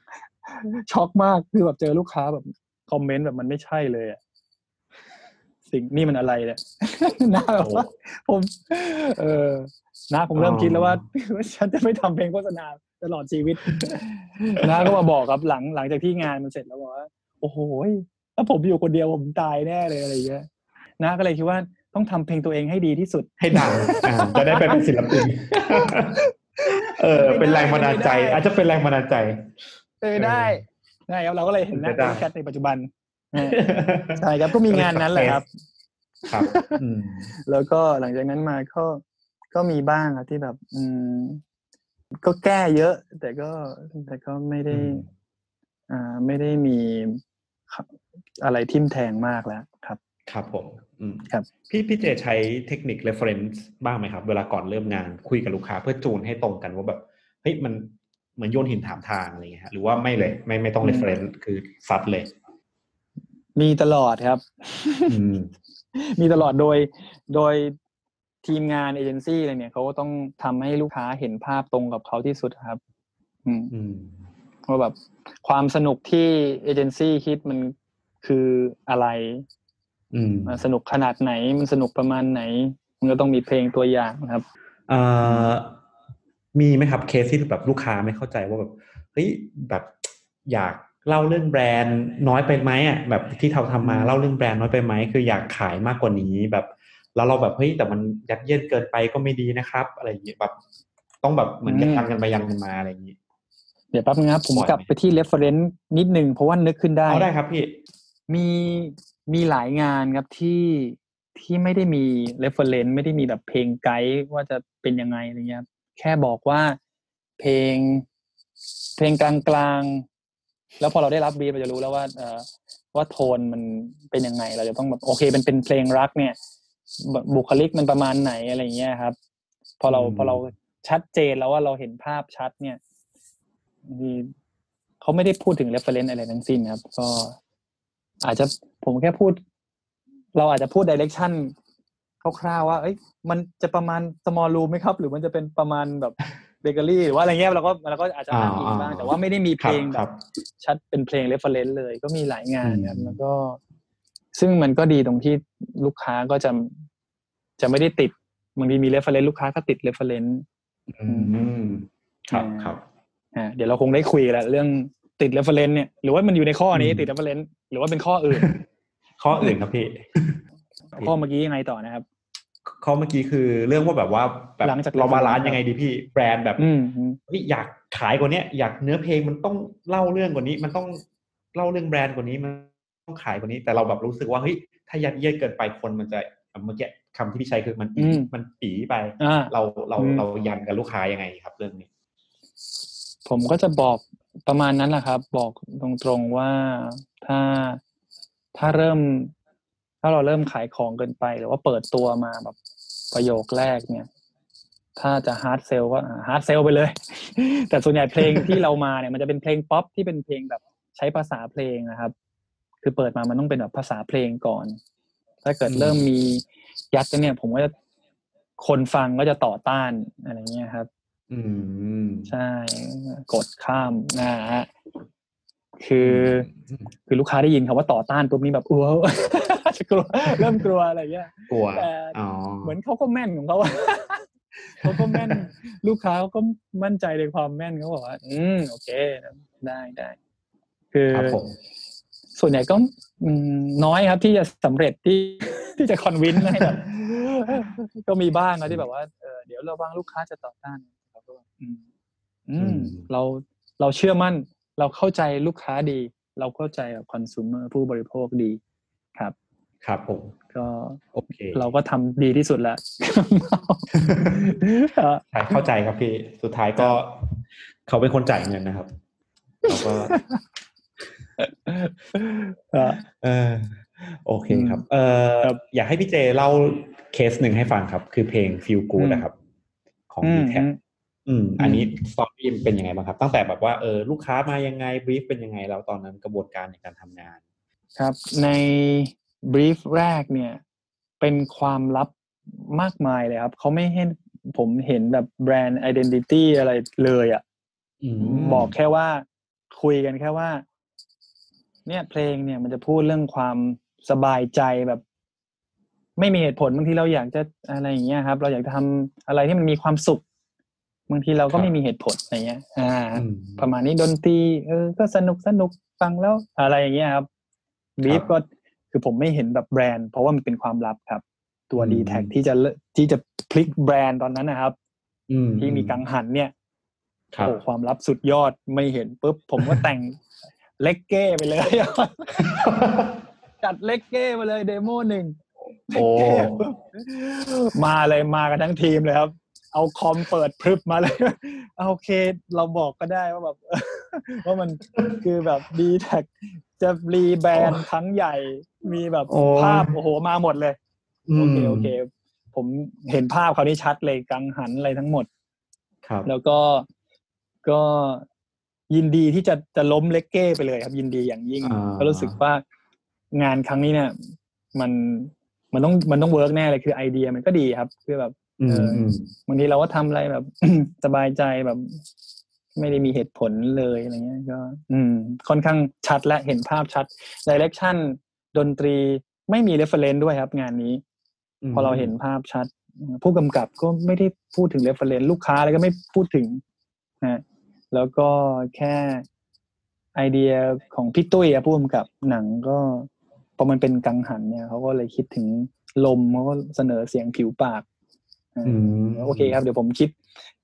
ช็อกมากคือแบบเจอลูกค้าแบบคอมเมนต์แบบมันไม่ใช่เลยอะสิ่งนี่มันอะไรเนี่ยนะแบบว่าผม เออ นะผมเริ่มคิดแล้วว่าฉันจะไม่ทำเพลงโฆษณาตลอดชีวิตนะก็มาบอกครับหลังหลังจากที่งานมันเสร็จแล้วบอกว่าโอ้โหยถ้าผมอยู่คนเดียวผมตายแน่เลยอะไรอย่างเงี้ยนะก็เลยคิดว่าต้องทำเพลงตัวเองให้ดีที่สุดให้ดังอ่าจะได้ไปเป็นศิลปินเออ เป็นแรงบันดาลใจไม่ได้อาจจะเป็นแรงบันดาลใจเออได้ได้ครับเราก็เลยเห็นหน้าได้แคทในปัจจุบันเออใช่ครับก็มีงานนั้นแหละครับ ครับอืมแล้วก็หลังจากนั้นมาก็ ก็มีบ้างครับที่แบบ อืม ก็แก้เยอะ แต่ก็แต่ก็ไม่ได้อืมอ่า ไม่ได้มีอะไรทิ่มแทงมากแล้วครับ ครับผมอืมครับพี่พี่เจใช้เทคนิค reference บ้างไหมครับ เวลาก่อนเริ่มงานคุยกับลูกค้าเพื่อจูนให้ตรงกันว่าแบบเฮ้ยมันเหมือนโยนหินถามทางอะไรเงี้ยฮะหรือว่าไม่เลย ไม่ไม่ต้อง reference คือซัดเลย มีตลอดครับอืมมีตลอดโดย โดย ทีมงานเอเจนซี่อะไรเนี่ยเขาก็ต้องทำให้ลูกค้าเห็นภาพตรงกับเขาที่สุดครับอืมอืมว่าแบบความสนุกที่เอเจนซี่คิดมันคืออะไร อืมมันสนุกขนาดไหน มันสนุกประมาณไหน มันก็ต้องมีเพลงตัวอย่างนะครับเอ่อมีไหมครับเคสที่แบบลูกค้าไม่เข้าใจว่าแบบเฮ้ยแบบอยากเล่าเรื่องแบรนด์น้อยไปไหมอะแบบที่เราทำมาอืมเล่าเรื่องแบรนด์น้อยไปไหมคืออยากขายมากกว่านี้แบบ แล้วเราแบบเฮ้ยแต่มันยัดเยียดเกินไปก็ไม่ดีนะครับ อะไรอย่างเงี้ยแบบต้องแบบเหมือนกันยันกันไปยันกันมาอะไรอย่างงี้เดี๋ยวแป๊บนึงนะครับผมบ่อยไหมกลับไปที่ reference นิดนึงเพราะว่านึกขึ้นได้เอาได้ครับพี่มีมีหลายงานครับที่ที่ไม่ได้มี reference ไม่ได้มีแบบเพลงไกด์ว่าจะเป็นยังไงอะไรเงี้ยครับแค่บอกว่าเพลง เพลงกลางๆ แล้วพอเราได้รับบีเราจะรู้แล้วว่า เออว่าโทนมันเป็นยังไง เราจะต้องแบบโอเคเป็นเป็นเพลงรักเนี่ย บบุคลิกมันประมาณไหนอะไรเงี้ยครับ พอเราอืมพอเราชัดเจนแล้วว่าเราเห็นภาพชัดเนี่ยมีเขาไม่ได้พูดถึง reference อะไรทั้งสิ้นครับ ก็อาจจะผมแค่พูด เราอาจจะพูด direction คร่าวๆว่า เอ้ย มันจะประมาณ small room ไหมครับ หรือมันจะเป็นประมาณแบบเบเกอรี่หรือว่าอะไรเงี้ยเราก็เราก็อาจจะอ้างอิงบ้างอ่าแต่ว่าไม่ได้มีเพลงคแบรับบ ชัดเป็นเพลง reference เลย ก็มีหลายงานครับอืมแล้วก็ ซึ่งมันก็ดีตรงที่ลูกค้าก็จะจะไม่ได้ติดบางทีมี reference ลูกค้าก็ติด reference อืมครับครับอ่าเดี๋ยวเราคงได้คุยกันแหละเรื่องติด reference เนี่ยหรือว่ามันอยู่ในข้อนี้อืมติด reference หรือว่าเป็นข้ออื่น ข้ออื่นครับพี่ข้อเมื่อกี้ยังไงต่อนะครับ ข้อเมื่อกี้คือเรื่องว่าแบบว่าแบบหลังจากเรา balance ยังไงดีพี่แบรนด์แบบอืมอืมเฮ้ยอยากขายกว่าเนี้ยอยากเนื้อเพลงมันต้องเล่าเรื่องกว่านี้ มันต้องเล่าเรื่องแบรนด์กว่านี้มัน ต้องขายกว่านี้ แต่เราแบบรู้สึกว่าเฮ้ยถ้ายัดเยียดเกินไปคนมันจะเมื่อกี้คำที่พี่ใช้คือมันอีมันปีไปอ่าเราเราอืมเรายันกับลูกค้ายังไงครับ เรื่องนี้ ผมก็จะบอกประมาณนั้นแหละครับ บอกตรงๆว่าถ้าถ้าเริ่ม ถ้าเราเริ่มขายของเกินไป หรือว่าเปิดตัวมาแบบประโยคแรกเนี่ย ถ้าจะ hard sell ก็ hard sell ไปเลย แต่ส่วนใหญ่เพลงที่เรามาเนี่ยมันจะเป็นเพลงป๊อปที่เป็นเพลงแบบใช้ภาษาเพลงนะครับ คือเปิดมามันต้องเป็นแบบภาษาเพลงก่อน ถ้าเกิดอืมเริ่มมียัดกันเนี่ย ผมก็จะคนฟังก็จะต่อต้านอะไรเงี้ยครับ อืมใช่ กดข้ามนะฮะคือ คือลูกค้าได้ยินคำว่าต่อต้านปุ๊บนี้แบบอ้วจะกลัวเริ่มกลัวอะไรเงี้ยกลัวแต่อ๋อเหมือนเขาก็แม่นของเขาอะเขาก็แม่น ลูกค้าเขาก็มั่นใจในความแม่นเขาบอกว่า อืมโอเคได้ได้คือครับผม ส่วนใหญ่ก็อืมน้อยครับที่จะสำเร็จที่ที่จะคอนวินให้แบบก็มีบ้างนะที่แบบว่าเออเดี๋ยวระวังลูกค้าจะต่อต้านเราก็อืมอืมเราเราเชื่อมั่น เราเข้าใจลูกค้าดี เราเข้าใจแบบคอน sumer ผู้บริโภคดีครับ ครับผมก็โอเค เราก็ทำดีที่สุดแล้วครับใช่เข้าใจครับพี่ สุดท้ายก็ เขาเป็นคนจ่ายเงินนะครับเราก็ครับเออ โอเคครับเออครับอยากให้พี่เจเล่าเคสหนึ่งให้ฟังครับ คือเพลง Feel Good อืมนะครับ ของอื d ม t แทอืมอืม อันนี้สตอรี่เป็นยังไงบ้างครับ ตั้งแต่แบบว่าเออลูกค้ามายังไงบรีฟเป็นยังไงแล้วตอนนั้นกระบวนการในการทำงาน ครับ ในบรีฟแรกเนี่ย เป็นความลับมากมายเลยครับ เขาไม่ให้ผมเห็นแบบแบรนด์ identity อะไรเลยอะ่ะอืมบอกแค่ว่าคุยกันแค่ว่า เนี่ยเพลงเนี่ยมันจะพูดเรื่องความสบายใจแบบ ไม่มีเหตุผลบางทีเราอยากจะอะไรอย่างเงี้ยครับ เราอยากจะทำอะไรที่มันมีความสุขบางทีเราก็ไม่มีเหตุผลอะไรเงี้ย อ่าอืมประมาณนี้ดนตรีเออ ก็สนุกสนุกฟังแล้วอะไรอย่างเงี้ยครับบีฟก็คือผมไม่เห็นแบบแบรนด์เพราะว่ามันเป็นความลับครับ ตัวอืมดีแท็ที่จะเลิที่จะพลิกแบรนด์ตอนนั้นนะครับอืมที่มีกังหันเนี่ยครับโอ้ความลับสุดยอดไม่เห็นปุ๊บผมก็แต่ง เล็กเก้ไปเลย จัดเร็กเก้ไปเลย demo หนึ่งโอ้มาเลยมากันทั้งทีมเลยครับ เอาคอมเปิดพรึบมาเลยเอาโอเค เราบอกก็ได้ว่าแบบว่ามันคือแบบดีแทคจะ rebrand ครั้งใหญ่มีแบบโอ้ภาพโอ้โหมาหมดเลยโอเคโอเค ผมเห็นภาพเขาวนี่ชัดเลยกังหันอะไรทั้งหมด ครับ แล้วก็ก็ ยินดีที่จะจะล้มเร็กเก้ไปเลยครับยินดีอย่างยิ่งอ่าก็รู้สึกว่างานครั้งนี้เนี่ย มันมันต้องมันต้อง work แน่เลยคือไอเดียมันก็ดีครับคือแบบอืมเอออืมบางทีเราก็ทำอะไรแบบ สบายใจแบบ ไม่ได้มีเหตุผลเลยอะไรเงี้ยก็ อืม ค่อนข้างชัดและเห็นภาพชัด direction ดนตรีไม่มี reference ด้วยครับ งานนี้ พอเราเห็นภาพชัด ผู้กำกับก็ไม่ได้พูดถึง reference ลูกค้าอะไรก็ไม่พูดถึงนะ แล้วก็แค่ไอเดียของพี่ตุ้ยอะผู้กำกับหนังก็พอมันเป็นกังหันเนี่ยเขาก็เลยคิดถึงลมเขาก็เสนอเสียงผิวปากอ่าอืมโอเคครับ เดี๋ยวผมคิด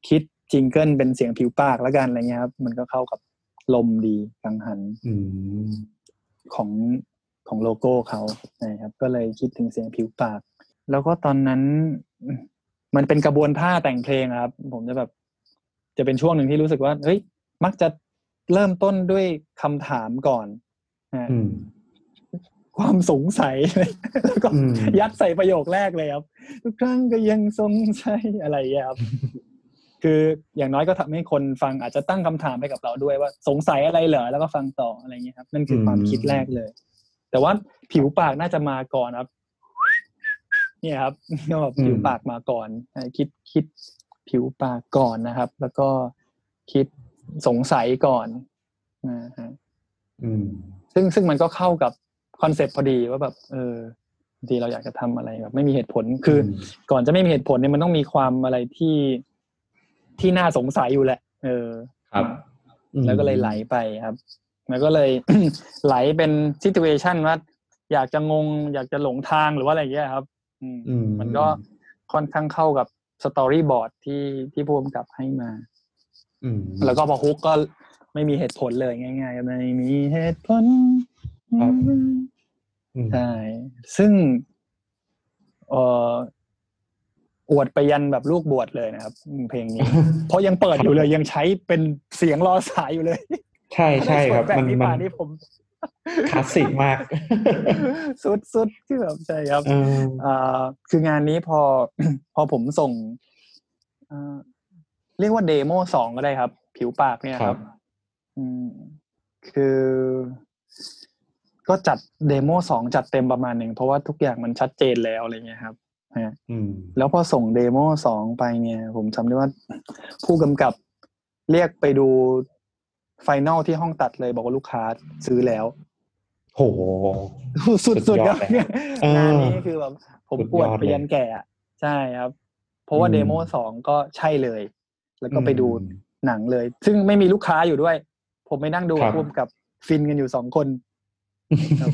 คิด jingle เป็นเสียงผิวปากแล้วกันอะไรเงี้ยครับ มันก็เข้ากับลมดีกังหันอืมของของโลโก้เขานะครับ ก็เลยคิดถึงเสียงผิวปาก แล้วก็ตอนนั้น มันเป็นกระบวนท่าแต่งเพลงอะครับ ผมจะแบบ จะเป็นช่วงหนึ่งที่รู้สึกว่าเฮ้ยมักจะเริ่มต้นด้วยคำถามก่อนนะอืมความสงสัยแล้วก็อืมยัดใส่ประโยคแรกเลยครับ ทุกครั้งก็ยังสงสัยอะไรอย่างเงี้ยครับคืออย่างน้อยก็ทำให้คนฟังอาจจะตั้งคำถามไปกับเราด้วยว่า สงสัยอะไรเหรอแล้วก็ฟังต่ออะไรเงี้ยครับนั่นคือความคิดแรกเลย แต่ว่าผิวปากน่าจะมาก่อนครับ เนี่ยครับก็แบบผิวปากมาก่อนอ่าคิดคิด ผิวปากก่อนนะครับ แล้วก็คิดสงสัยก่อนนะฮะอืมซึ่งซึ่งมันก็เข้ากับคอนเซปต์พอดีว่าแบบ เออบางทีเราอยากจะทำอะไรแบบไม่มีเหตุผลคืออมก่อนจะไม่มีเหตุผลเนี่ยมันต้องมีความอะไรที่ที่น่าสงสัยอยู่แหละ เออ ครับอืมแล้วก็เลยไหลไปครับมันก็เลยไหลเป็น situation ว่าอยากจะงง อยากจะหลงทางหรือว่าอะไรอย่างเงี้ยครับอืมอืมมันก็ค่อนข้างเข้ากับ storyboard ที่ที่ผู้กำกับให้มาอืมแล้วก็พอ hook ก็ไม่มีเหตุผลเลยง่ายๆไม่มีเหตุผลครับอืมใช่ซึ่งเอ่ออวดไปยันแบบลูกบวชเลยนะครับ เพลงนี้ เพราะยังเปิดอยู่เลยยังใช้เป็นเสียงรอสายอยู่เลย ใช่ใช่ครับแบบมันนี้มัมานนี่ผม คลาสสิกมาก สุดสุดที่แบบใช่ครับเอออ่าคืองานนี้พอ พอผมส่งอ่าเรียกว่าเดโมสองก็ได้ครับ ผิวปากเนี่ยครับ อืม คือ ก็จัดเดโมสองจัดเต็มประมาณหนึ่ง เพราะว่าทุกอย่างมันชัดเจนแล้วอะไรเงี้ยครับฮะอืมแล้วพอส่ง demo สองไปเนี่ย ผมจำได้ว่า ผู้กำกับเรียกไปดู final ที่ห้องตัดเลยบอกว่าลูกค้าซื้อแล้ว โห สุดๆ สุดยอดครับเลยเอองานนี้คือแบบผมสุดปวดยอดไปเลยยันแก่อะใช่ครับ เพราะว่าอืม demo สองก็ใช่เลย แล้วก็ไปดูอืมหนังเลย ซึ่งไม่มีลูกค้าอยู่ด้วย ผมไปนั่งดูครับร่วมกับฟินกันอยู่สองคนครับ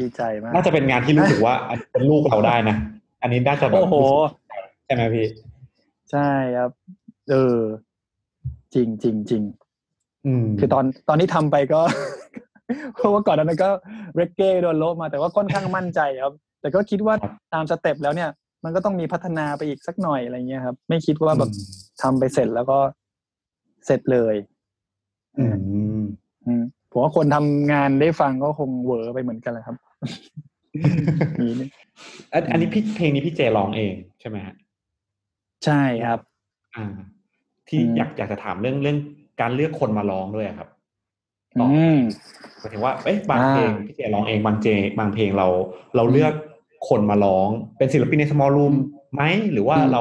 ดีใจมาก น่าจะเป็นงานที่รู้สึกว่าอันเป็นลูกเราได้นะ อันนี้น่าจะแบบโอ้โหใช่ไหมพี่ ใช่ครับ เออ จริงจริงจริงอืม คือตอนตอนที่ทำไปก็เพราะว่าก่อนหนานั้นก็เรกเก้โดนโลบมาแต่ว่าค่อนข้างมั่นใจครับ แต่ก็คิดว่าครับตามสเต็ปแล้วเนี่ย มันก็ต้องมีพัฒนาไปอีกสักหน่อยอะไรเงี้ยครับ ไม่คิดว่าแบบอืมทำไปเสร็จแล้วก็เสร็จเลย อืมอืมผมว่าคนทำงานได้ฟังก็คงเหวอไปเหมือนกันแหละครับนี่นี่อันอันนี้พี่เพลงนี้พี่เจร้องเองใช่ไหมฮะใช่ครับ อ่า ที่อืมอยากอยากจะถามเรื่องเรื่อง การเลือกคนมาร้องด้วยอะครับต่ออืมหมายถึงว่าเอ๊ะบางอ่าเพลงพี่เจร้องเองบางเจบางเพลงเรา เราเลือกคนมาร้องเป็นศิลปินใน small room ไหมหรือว่าอืมเรา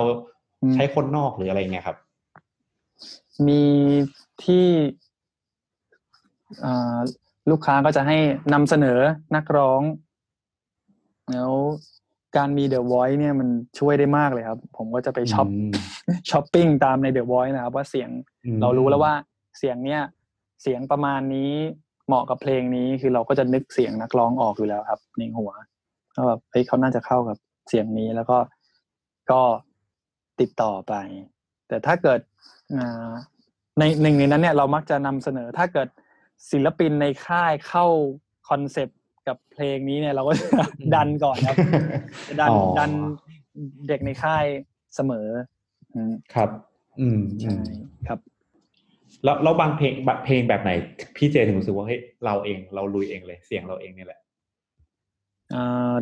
อืมใช้คนนอกหรืออะไรเงี้ยครับ มีที่อ่าลูกค้าก็จะให้นำเสนอนักร้อง แล้ว การมี The Voice เนี่ยมันช่วยได้มากเลยครับ ผมก็จะไปช็อปอืมช้อปปิ้งตามใน The Voice นะครับ ว่าเสียงอืมเรารู้แล้วว่าเสียงเนี้ยเสียงประมาณนี้เหมาะกับเพลงนี้คือเราก็จะนึกเสียงนักร้องออกอยู่แล้วครับในหัวก็แบบเฮ้ยเขาน่าจะเข้ากับเสียงนี้แล้วก็ก็ติดต่อไป แต่ถ้าเกิดอ่าในหนึ่งในนั้นเนี่ยเรามักจะนำเสนอถ้าเกิดศิลปินในค่ายเข้าคอนเซปต์ กับเพลงนี้เนี่ยเราก็จะดันก่อนครับดันอ๋อดันเด็กในค่ายเสมออืมครับ อืมใช่ครับ แล้วแล้วบางเพลงบางเพลงแบบไหน พี่เจถึงรู้สึกว่าเฮ้ยเราเองเราลุยเองเลย เสียงเราเองเนี่ยแหละอ่า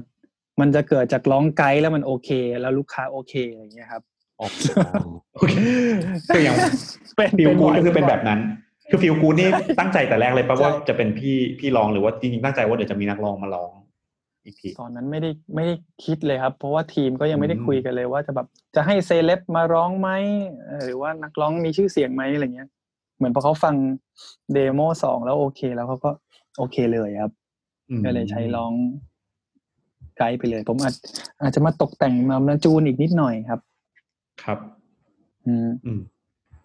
มันจะเกิดจากร้องไกด์แล้วมันโอเค แล้วลูกค้าโอเคอะไรอย่างเงี้ยครับอ๋อโอเคคืออย่างเป็นฟิลกูดบ่ยก็คือเป็นแบบนั้น คือ feel good นี่ตั้งใจแต่แรกเลยปะใช่ว่าจะเป็นพี่พี่ร้องหรือว่าจริงๆตั้งใจว่าเดี๋ยวจะมีนักร้องมาร้องอีกทีตอนนั้นไม่ได้ไม่ได้คิดเลยครับ เพราะว่าทีมก็ยังไม่ได้อืมคุยกันเลยว่าจะแบบจะให้เซเลบมาร้องไหมเอ่อหรือว่านักร้องมีชื่อเสียงไหมอะไรเงี้ย เหมือนพอเขาฟัง demo สองแล้วโอเค แล้วเขาก็โอเคเลยครับอืมก็เลยใช้ร้องไกด์ไปเลย ผมอาจอาจจะมาตกแต่งมามาจูนอีกนิดหน่อยครับ ครับ อืมอืม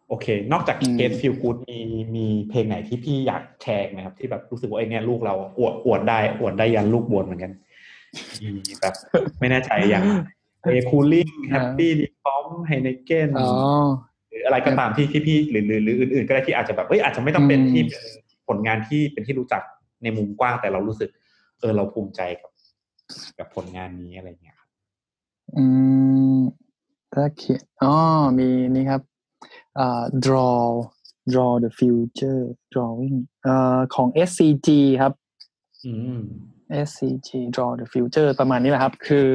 โอเค นอกจากอืม case feel good มีมีเพลงไหนที่พี่อยากแชร์ไหมครับ ที่แบบรู้สึกว่าไอ้เนี่ยลูกเราอวดอวดได้อวดได้ยันลูกบวชเหมือนกันมีแบบไม่แน่ใจอย่างเอ cooling happy ดีฟอมไฮเนเกนอ๋อหรืออะไรก็ตามที่ที่พี่หรือหรือหรืออื่นๆ ก็ได้ที่อาจจะแบบเอ้ยอาจจะไม่ต้องเป็นอืมที่เป็นผลงานที่เป็นที่รู้จักในมุมกว้างแต่เรารู้สึก เออเราภูมิใจกับ กับผลงานนี้อะไรเงี้ยครับอืมถ้าเขียนอ๋อมีนี่ครับ อ่า draw draw the future drawing เอ่อของ SCG ครับอืม SCG draw the future ประมาณนี้แหละครับ คือ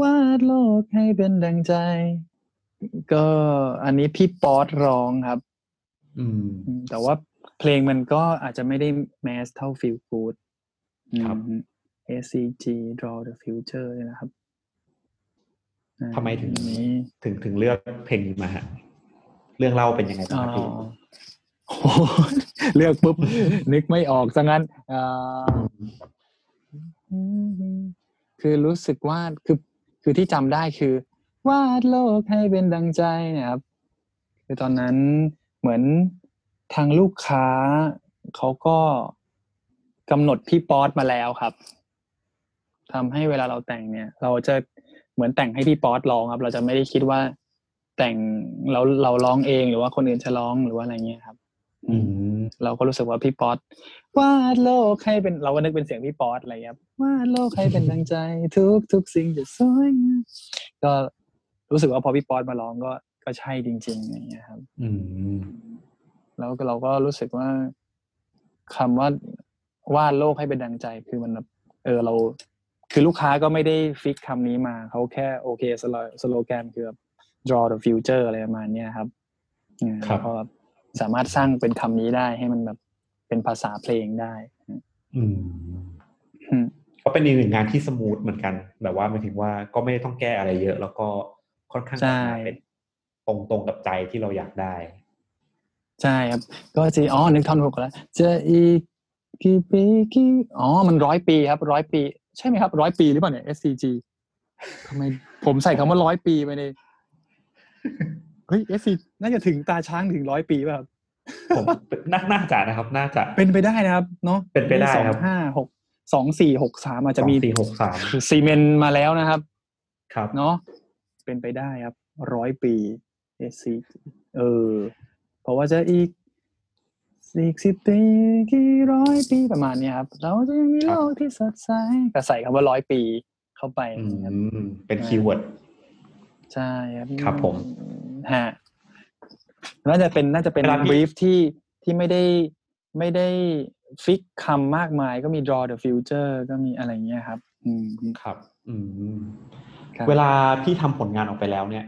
วาดโลกให้เป็นดังใจ ก็อันนี้พี่ป๊อตร้องครับอืมอืมแต่ว่าเพลงมันก็อาจจะไม่ได้แมสเท่า Feel Good ครับอืม SCG Draw the Future เนี่ยนะครับ อ่าทำไมถึงอันนี้ถึงถึงเลือกเพลงนี้มาฮะเรื่องเล่าเป็นยังไงบ้างอ๋อครับพี่โอ้โหเลือกปุ๊บนึกไม่ออกซะงั้นอ่าคือรู้สึกว่าคือคือที่จำได้คือ วาดโลกให้เป็นดังใจเนะครับคือตอนนั้นเหมือนทางลูกค้าเขาก็กำหนดพี่ป๊อตมาแล้วครับทำให้เวลาเราแต่งเนี่ย เราจะ เหมือนแต่งให้พี่ป๊อตร้องครับ เราจะไม่ได้คิดว่า แต่งเราเราร้องเองหรือว่าคนอื่นจะร้องหรือว่าอะไรเงี้ยครับอืมเราก็รู้สึกว่าพี่ป๊อตวาดโลกให้เป็นเราก็นึกเป็นเสียงพี่ป๊อตอะไรเงี้ยวาดโลกให้เป็นดังใจ ทุกทุกสิ่งจะสวยงามก็รู้สึกว่าพอพี่ป๊อตมาร้องก็ก็ใช่จริงๆอย่างเงี้ยครับ อืมแล้วก็เราก็รู้สึกว่าคำว่าวาดโลกให้เป็นดังใจ คือมันแบบเออเรา คือลูกค้าก็ไม่ได้ fix คำนี้มาเขาแค่โอเคสโลสโลแกนคือแบบ draw the future อะไรประมาณเนี้ยครับอืมครับแล้วก็สามารถสร้างเป็นคำนี้ได้ให้มันแบบเป็นภาษาเพลงได้อืมอืมก็เป็นอีกหนึ่งงานที่สมูทเหมือนกัน แบบว่าหมายถึงว่าก็ไม่ได้ต้องแก้อะไรเยอะ แล้วก็ค่อนข้างใช่ออกมาเป็นตรงตรงกับใจที่เราอยากได้ ใช่ครับ ก็จะอ๋อนึกท่อนหกแล้วจะอีกกี่ปีกี่อ๋อมันร้อยปีครับร้อยปี ใช่ไหมครับร้อยปีหรือเปล่าเนี่ย SCG ทำไมผมใส่คำว่าร้อยปีไปในเฮ้ย SC น่าจะถึงตาช้างถึงร้อยปีป่ะครับผมน่าน่าจะนะครับ น่าจะเป็นไปได้นะครับ เนาะเป็นไปได้สองครับห้าหกสองสี่หกสามอาจจะมีสองสี่หกสามซีเมนต์มาแล้วนะครับ ครับเนาะเป็นไปได้ครับร้อยปี SC เออเพราะว่าจะอีก อีกสิบปีกี่ร้อยปีประมาณเนี้ยครับ เราจะยังมีโลกที่สดใสก็ใส่คำว่าร้อยปีเข้าไปอืมนะครับเป็น keyword ใช่ครับครับผมฮะน่าจะเป็นน่าจะเป็นเวลาพี่ brief ที่ที่ไม่ได้ไม่ได้ fix คำมากมายก็มี draw the future ก็มีอะไรเงี้ยครับ อืมครับ อืมครับเวลาพี่ทำผลงานออกไปแล้วเนี่ย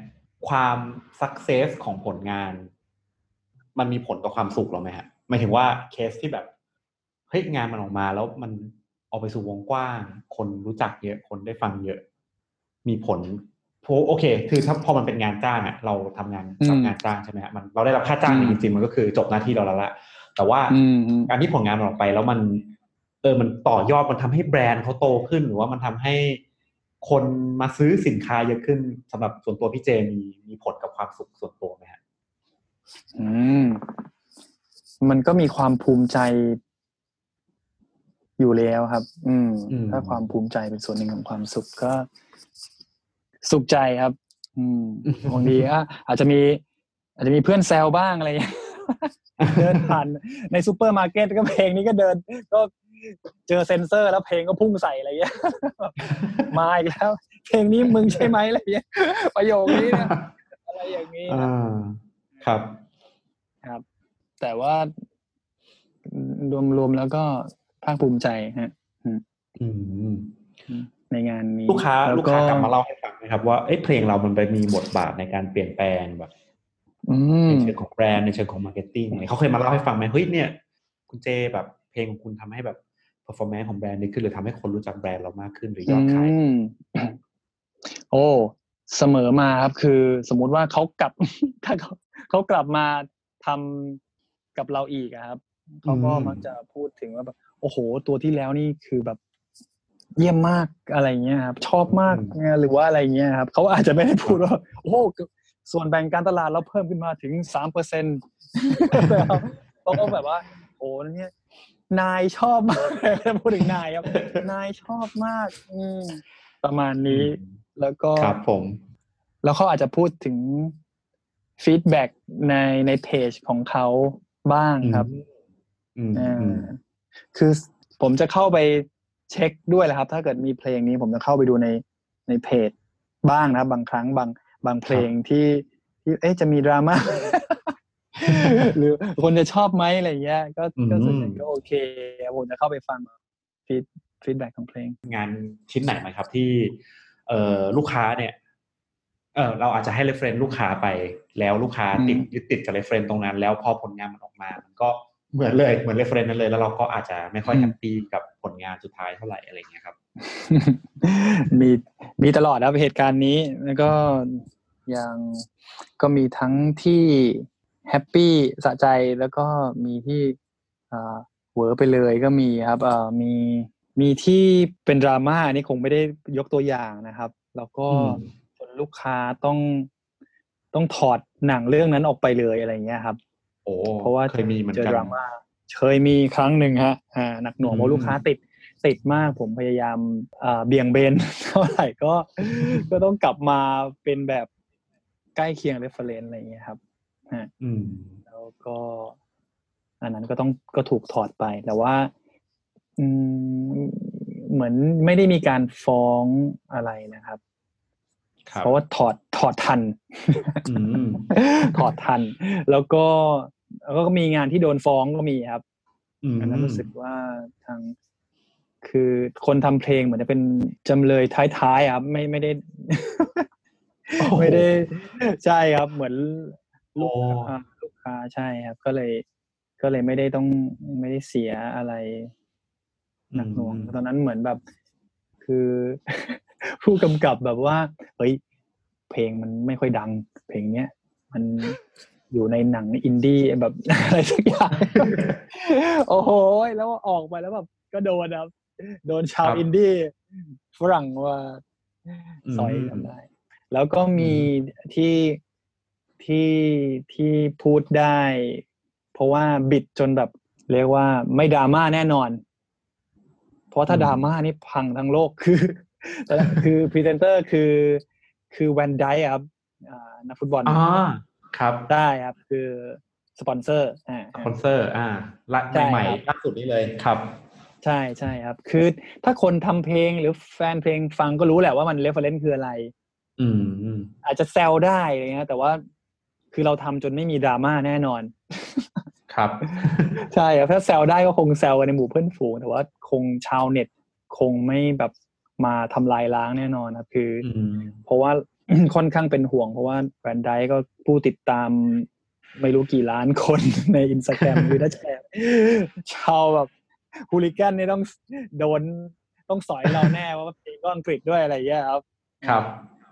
ความ success ของผลงาน มันมีผลต่อความสุขเราไหมฮะ หมายถึงว่าเคสที่แบบเฮ้ยงานมันออกมาแล้วมันออกไปสู่วงกว้าง คนรู้จักเยอะคนได้ฟังเยอะ มีผลเพราะโอเค คือถ้าพอมันเป็นงานจ้างอะเราทำงานรับงานจ้างใช่ไหมฮะมันเราได้รับค่าจ้างจริงๆมันก็คือจบหน้าที่เราแล้วละแต่ว่าอืมอืมการที่ผลงานมันออกไปแล้วมัน เออมันต่อยอดมันทำให้แบรนด์เขาโตขึ้น หรือว่ามันทำให้คนมาซื้อสินค้าเยอะขึ้นสำหรับส่วนตัวพี่เจมีมีผลกับความสุขส่วนตัวไหมฮะอืม มันก็มีความภูมิใจอยู่แล้วครับ อืม ถ้าความภูมิใจเป็นส่วนหนึ่งของความสุขก็ สุขใจครับ อืมบางทีก็อาจจะมี อาจจะมีเพื่อนแซวบ้างอะไรอย่างเงี้ยเดินผ่านในซูเปอร์มาร์เก็ตก็เพลงนี้ก็เดิน ก็เจอเซ็นเซอร์แล้วเพลงก็พุ่งใส่อะไรอย่างเงี้ยมาอีกแล้ว เพลงนี้มึงใช่ไหมอะไรอย่างเงี้ยประโยคนี้นะอะไรอย่างนี้นะอ่าครับครับ แต่ว่ารวมรวมแล้วก็ภาคภูมิใจฮะอืมในงานนี้ลูกค้าแวลูกค้ากลับมาเล่าให้ฟังไหมครับ ว่าเอ้ยเพลงเรามันไปมีบทบาทในการเปลี่ยนแปลงแบบอืมในเชิงของแบรนด์ในเชิงของ marketing อะไรเขาเคยมาเล่าให้ฟังไหมเฮ้ยเนี่ย คุณเจแบบเพลงของคุณทำให้แบบ performance ของแบรนด์ดีขึ้นหรือทำให้คนรู้จักแบรนด์เรามากขึ้นหรือยอดขายอืมโอ้เสมอมาครับ คือสมมุติว่าเขากลับถ้าเขาเขากลับมาทำ กับเราอีกอะครับเขาก็อืมมักจะพูดถึงว่าแบบโอ้โห ตัวที่แล้วนี่คือแบบเยี่ยมมากอะไรเงี้ยครับชอบมากหรือว่าอะไรเงี้ยครับเขาอาจจะไม่ได้พูดว่าโอ้โหส่วนแบ่งการตลาดเราเพิ่มขึ้นมาถึงสามเปอร์เซ็นต์เขาก็แบบว่า โอ้เนี่ยนายชอบมากพูดถึงนายครับ นายชอบมาก อืมประมาณนี้แล้วก็ครับผม แล้วเขาอาจจะพูดถึง feedback ในในเพจของเขา บ้างครับอืมอ่าอืมคือผมจะเข้าไปเช็คด้วยแหละครับ ถ้าเกิดมีเพลงนี้ผมจะเข้าไปดูในในเพจบ้างนะครับบางครั้งบางบางเพลงที่ที่เอ๊ะจะมีดราม่าหรือคนจะชอบไหมอะไรอย่างเงี้ย ก็ก็ส่วนใหญ่ก็โอเคผมจะเข้าไปฟัง feed feedback ของเพลง งานชิ้นไหนไหมครับที่ เอ่อลูกค้าเนี่ย เออเราอาจจะให้ reference ลูกค้าไป แล้วลูกค้าติดอืมยึดติดกับ reference ตรงนั้น แล้วพอผลงานมันออกมา มันก็เหมือนเลยเหมือน reference นั้นเลย แล้วเราก็อาจจะไม่ค่อย happy กับผลงานสุดท้ายเท่าไหร่อะไรอย่างเงี้ยครับ มีมีตลอดครับเหตุการณ์นี้แล้วก็อย่างก็มีทั้งที่แฮปปี้สะใจแล้วก็มีที่อ่าเวอร์ไปเลยก็มีครับเอ่อมีมีที่เป็นดราม่าอันนี้คงไม่ได้ยกตัวอย่างนะครับ แล้วก็อืมจน ลูกค้าต้องต้องถอดหนังเรื่องนั้นออกไปเลยอะไรอย่างเงี้ยครับโโอ้เพราะว่าเคยมีเหมือนเจอกันดราม่าเคยมีครั้งหนึ่งฮะอ่าหนักหน่วงเพอืราะมลูกค้าติดติดมากผมพยายามอ่าเบี่ยงเบนเท่าไหร่ก็ก็ต้องกลับมาเป็นแบบใกล้เคียง reference อะไรอย่างเงี้ยครับอืมแล้วก็ อันนั้นก็ต้องก็ถูกถอดไป แต่ว่า อืมเหมือนไม่ได้มีการฟ้องอะไรนะครับครับ เพราะว่าถอดถอดทันอืมถอดทัน แล้วก็แล้วก็มีงานที่โดนฟ้องก็มีครับอืมอันนั้นรู้สึกว่าทางคือคนทำเพลงเหมือนจะเป็นจำเลยท้ายๆอะครับ ไม่ไม่ได้โอ้โหไม่ได้ใช่ครับ เหมือนลูกโอ้อ่าลูกค้าใช่ครับ ก็เลย ก็เลยไม่ได้ต้องไม่ได้เสียอะไรหนักหน่วงตอนนั้นเหมือนแบบ คือ ผู้กำกับแบบว่าเฮ้ยเพลงมันไม่ค่อยดัง เพลงเนี้ยมันอยู่ในหนังอินดี้แบบอะไรสักอย่างโอ้โหแล้วออกไปแล้วแบบก็โดนครับโดนชาวครับอินดี้ฝรั่งว่าอืมสอยทำได้ แล้วก็มีที่ที่ที่พูดได้ เพราะว่าบิดจนแบบ เรียกว่าไม่ดราม่าแน่นอน เพราะถ้าอืมดราม่านี่พังทั้งโลกคือ คือพรีเซนเตอร์คือคือแวนไดค์ครับอ่านักฟุตบอลอ่าครับได้ครับ คือสปอนเซอร์อ่าสปอนเซอร์อ่าละใช่ไหมครับๆล่าสุดนี้เลยครับ ใช่ใช่ครับ คือถ้าคนทำเพลงหรือแฟนเพลงฟังก็รู้แหละว่ามัน reference คืออะไรอืมอืมอาจจะแซวได้อะไรเงี้ยแต่ว่าคือเราทำจนไม่มีดราม่าแน่นอน ครับ ใช่ครับถ้าแซวได้ก็คงแซวกันในหมู่เพื่อนฝูงแต่ว่าคงชาวเน็ตคงไม่แบบ มาทำลายล้างแน่นอนครับคือออืมเพราะว่าค่อนข้างเป็นห่วง เพราะว่าแบรนด์ไดก็ผู้ติดตามไม่รู้กี่ล้านคนในอินสตาแกรมคือถ้าแชร์ชาวแบบฮูลิแกนนี่ต้องโดนต้องสอยเราแน่ว่าเพลงก็อังกฤษด้วยอะไรอย่างเงี้ยครับ ครับ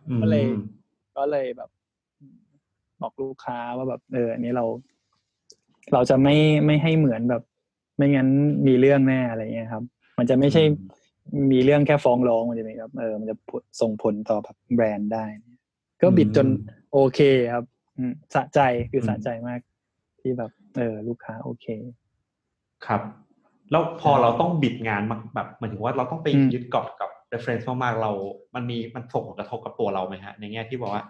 อืมก็เลยก็เลยแบบ บอกลูกค้าว่าแบบเอออันนี้เรา เราจะไม่ไม่ให้เหมือนแบบ ไม่งั้นมีเรื่องแน่อะไรเงี้ยครับ มันจะไม่ใช่ มีเรื่องแค่ฟ้องร้องมันจะไหมครับเออมันจะส่งผลต่อแบบแบรนด์ได้ ก็บิดจนโอเคครับอืมสะใจคือสะใจมาก ที่แบบ เออ ลูกค้าโอเค ครับ แล้วพอเราต้องบิดงานมากแบบหมายถึงว่าเราต้องไปอืมยึดเกาะกับ reference มากๆเรา มันมีมันส่งผลกระทบกับตัวเราไหมฮะ ในแง่ที่บอกว่า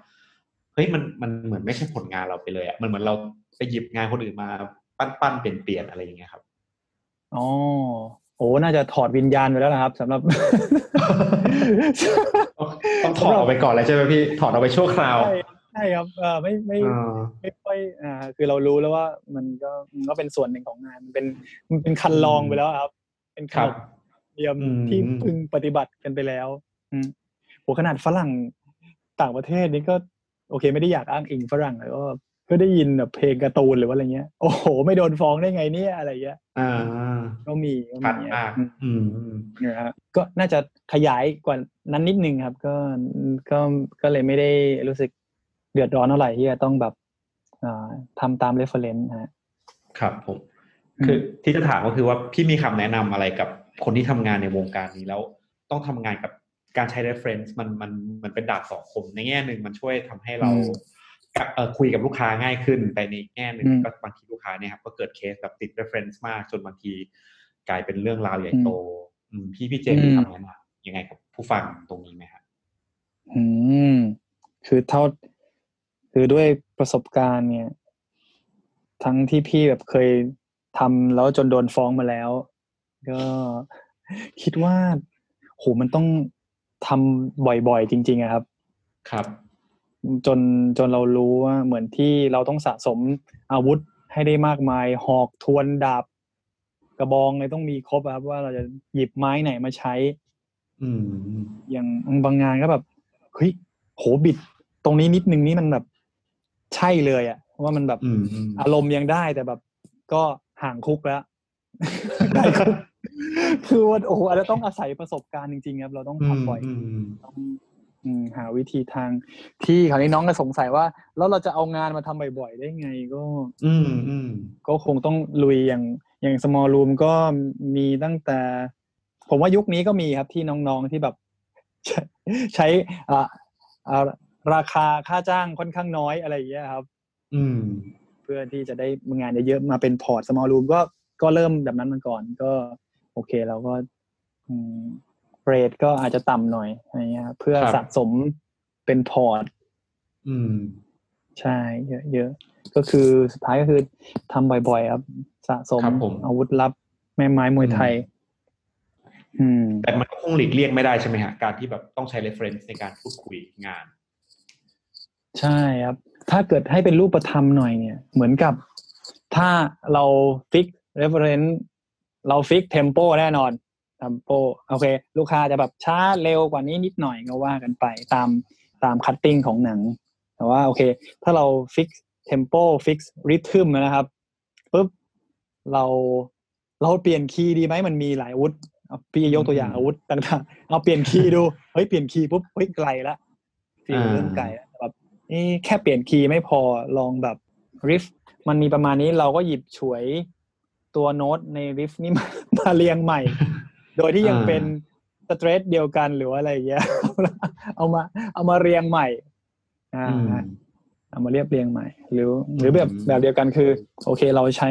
เฮ้ยมันมันเหมือนไม่ใช่ผลงานเราไปเลยอะมันเหมือนเราไปหยิบงานคนอื่นมาปั้นปั้นเปลี่ยนเปลี่ยนอะไรอย่างเงี้ยครับอ๋อ โอ้น่าจะถอดวิญญาณไปแล้วนะครับสำหรับต้องถอดออกไปก่อนเลยใช่ไหมพี่ถอดออกไปชั่วคราวใช่ใช่ครับเออไม่ไม่อ่าไม่ค่อยอ่าคือเรารู้แล้วว่ามันก็มันก็เป็นส่วนหนึ่งของงานมันเป็นมันเป็นคันลองไปแล้วครับ เป็นขครันบบเทียมอืมที่พึงปฏิบัติกันไปแล้วอืมโหขนาดฝรั่งต่างประเทศนี่ก็ โอเค ไม่ได้อยากอ้างอิงฝรั่งแต่ก็ ก็ได้ยินแบบเพลงการ์ตูนหรือว่าอะไรเงี้ย โอ้โห ไม่โดนฟ้องได้ไงเนี่ยอะไรเงี้ยอ่าก็มีก็ชัดมีมากอืมอืมอืมนะฮะก็น่าจะขยายกว่านั้นนิดนึงครับ ก็ก็ก็เลยไม่ได้รู้สึกเดือดร้อนเท่าไหร่ที่จะต้องแบบอ่าทำตาม reference ฮะครับผมอืมคือที่จะถามก็คือว่าพี่มีคำแนะนำอะไรกับคนที่ทำงานในวงการนี้แล้วต้องทำงานกับการใช้ reference มันมันมันเป็นดาบสองคมในแง่หนึ่งมันช่วยทำให้เรา กับเอ่อคุยกับลูกค้าง่ายขึ้น แต่ในแง่หนึ่งก็บางทีลูกค้าเนี่ยครับก็เกิดเคสแบบติด reference มากจนบางทีกลายเป็นเรื่องราวใหญ่โตอืมพี่พี่เจมส์มีคำแนะนำยังไงกับผู้ฟังตรงนี้ไหมครับอืมคือเท่าคือด้วยประสบการณ์เนี่ย ทั้งที่พี่แบบเคยทำแล้วจนโดนฟ้องมาแล้ว ก็คิดว่าโหมันต้องทำบ่อยๆ จริง ๆอะครับ ครับ จนจนเรารู้ว่าเหมือนที่เราต้องสะสมอาวุธให้ได้มากมาย หอกทวนดาบกระบองเลยต้องมีครบอะครับ ว่าเราจะหยิบไม้ไหนมาใช้ อืม อย่างบางงานก็แบบเฮ้ยโหบิด ตรงนี้นิดนึงนี่มันแบบใช่เลยอะว่ามันแบบอืมอืมอารมณ์ยังได้แต่แบบ ก็ห่างคุกแล้วได้ครับคือว่าโอ้โหอาจจะต้องอาศัยประสบการณ์จริงๆครับ เราต้องทำบ่อยอืมอืมต้องอืม หาวิธีทางที่คราวนี้น้องก็สงสัยว่า แล้วเราจะเอางานมาทำบ่อยๆ ได้ไงก็ อืมอืมก็คงต้องลุยอย่างอย่าง small room ก็มีตั้งแต่ ผมว่ายุคนี้ก็มีครับที่น้องๆที่แบบ ใช้ใช้อ่าอ่าราคาค่าจ้างค่อนข้างน้อยอะไรอย่างเงี้ยครับ อืม เพื่อที่จะได้งานเยอะๆมาเป็นพอร์ต small room ก็ก็เริ่มแบบนั้นมาก่อน ก็ โอเคเราก็ เรทก็อาจจะต่ำหน่อยอะไรเงี้ยเพื่อสะสมเป็นพอร์ต อืม ใช่ เยอะๆก็คือสุดท้ายก็คือทำบ่อยๆครับ สะสมอาวุธลับแม่ไม้มวยไทย อืม แต่มันคงหลีกเลี่ยงไม่ได้ใช่ไหมฮะ การที่แบบต้องใช้ reference ในการพูดคุยงาน ใช่ครับ ถ้าเกิดให้เป็นรูปธรรมหน่อยเนี่ย เหมือนกับถ้าเราฟิก reference เราฟิกเทมโปแน่นอนเทมโปโอเค ลูกค้าจะแบบช้าเร็วกว่านี้นิดหน่อยก็ว่ากันไปตามตาม cutting ของหนัง แต่ว่าโอเค ถ้าเราfix tempo fix rhythm นะครับปุ๊บเราเราเปลี่ยน key ดีไหมมันมีหลายอาวุธพี่ยกตัวอย่างอาวุธต่างๆ เอาเปลี่ยน key ดูเฮ้ยเปลี่ยน key ปุ๊บเฮ้ยไกลละ feel เริ่มไกลแล้วแบบนี่แค่เปลี่ยน key ไม่พอลองแบบ riff มันมีประมาณนี้เราก็หยิบฉวยตัวโน้ตใน riff นี่มามาเรียงใหม่ โดยที่ยังเป็น stress เดียวกันหรืออะไรอย่างเงี้ยเอามา เอามาเรียงใหม่อ่าเอามาเรียบเรียงใหม่ หรือ หรือแบบแบบเดียวกันคือ โอเคเราใช้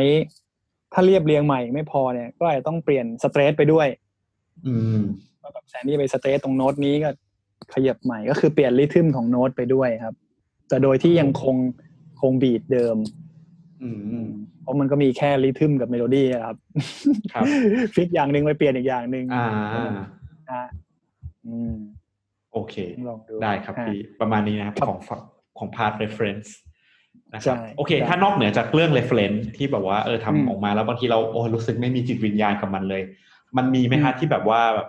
ถ้าเรียบเรียงใหม่ไม่พอเนี่ย ก็อาจจะต้องเปลี่ยน stress ไปด้วย อืมแบบแทนที่ไป stress ตรงโน้ตนี้ก็ขยับใหม่ก็คือเปลี่ยน rhythm ของโน้ตไปด้วยครับ แต่โดยที่ยังคงคง beat เดิมอืม เพราะมันก็มีแค่ rhythm กับเมโลดี้ครับครับ fix อย่างหนึ่งไปเปลี่ยนอีกอย่างหนึ่งอ่าอ่าอืมโอเคลองดูได้ครับพี่ประมาณนี้นะครับของของพาร์ท reference นะครับใช่โอเคใช่ถ้านอกเหนือจากเรื่อง reference ที่แบบว่าเอออืมทำออกมาแล้วบางทีเราโอ้รู้สึกไม่มีจิตวิญญาณกับมันเลย มันมีไหมฮะที่แบบว่าแบบ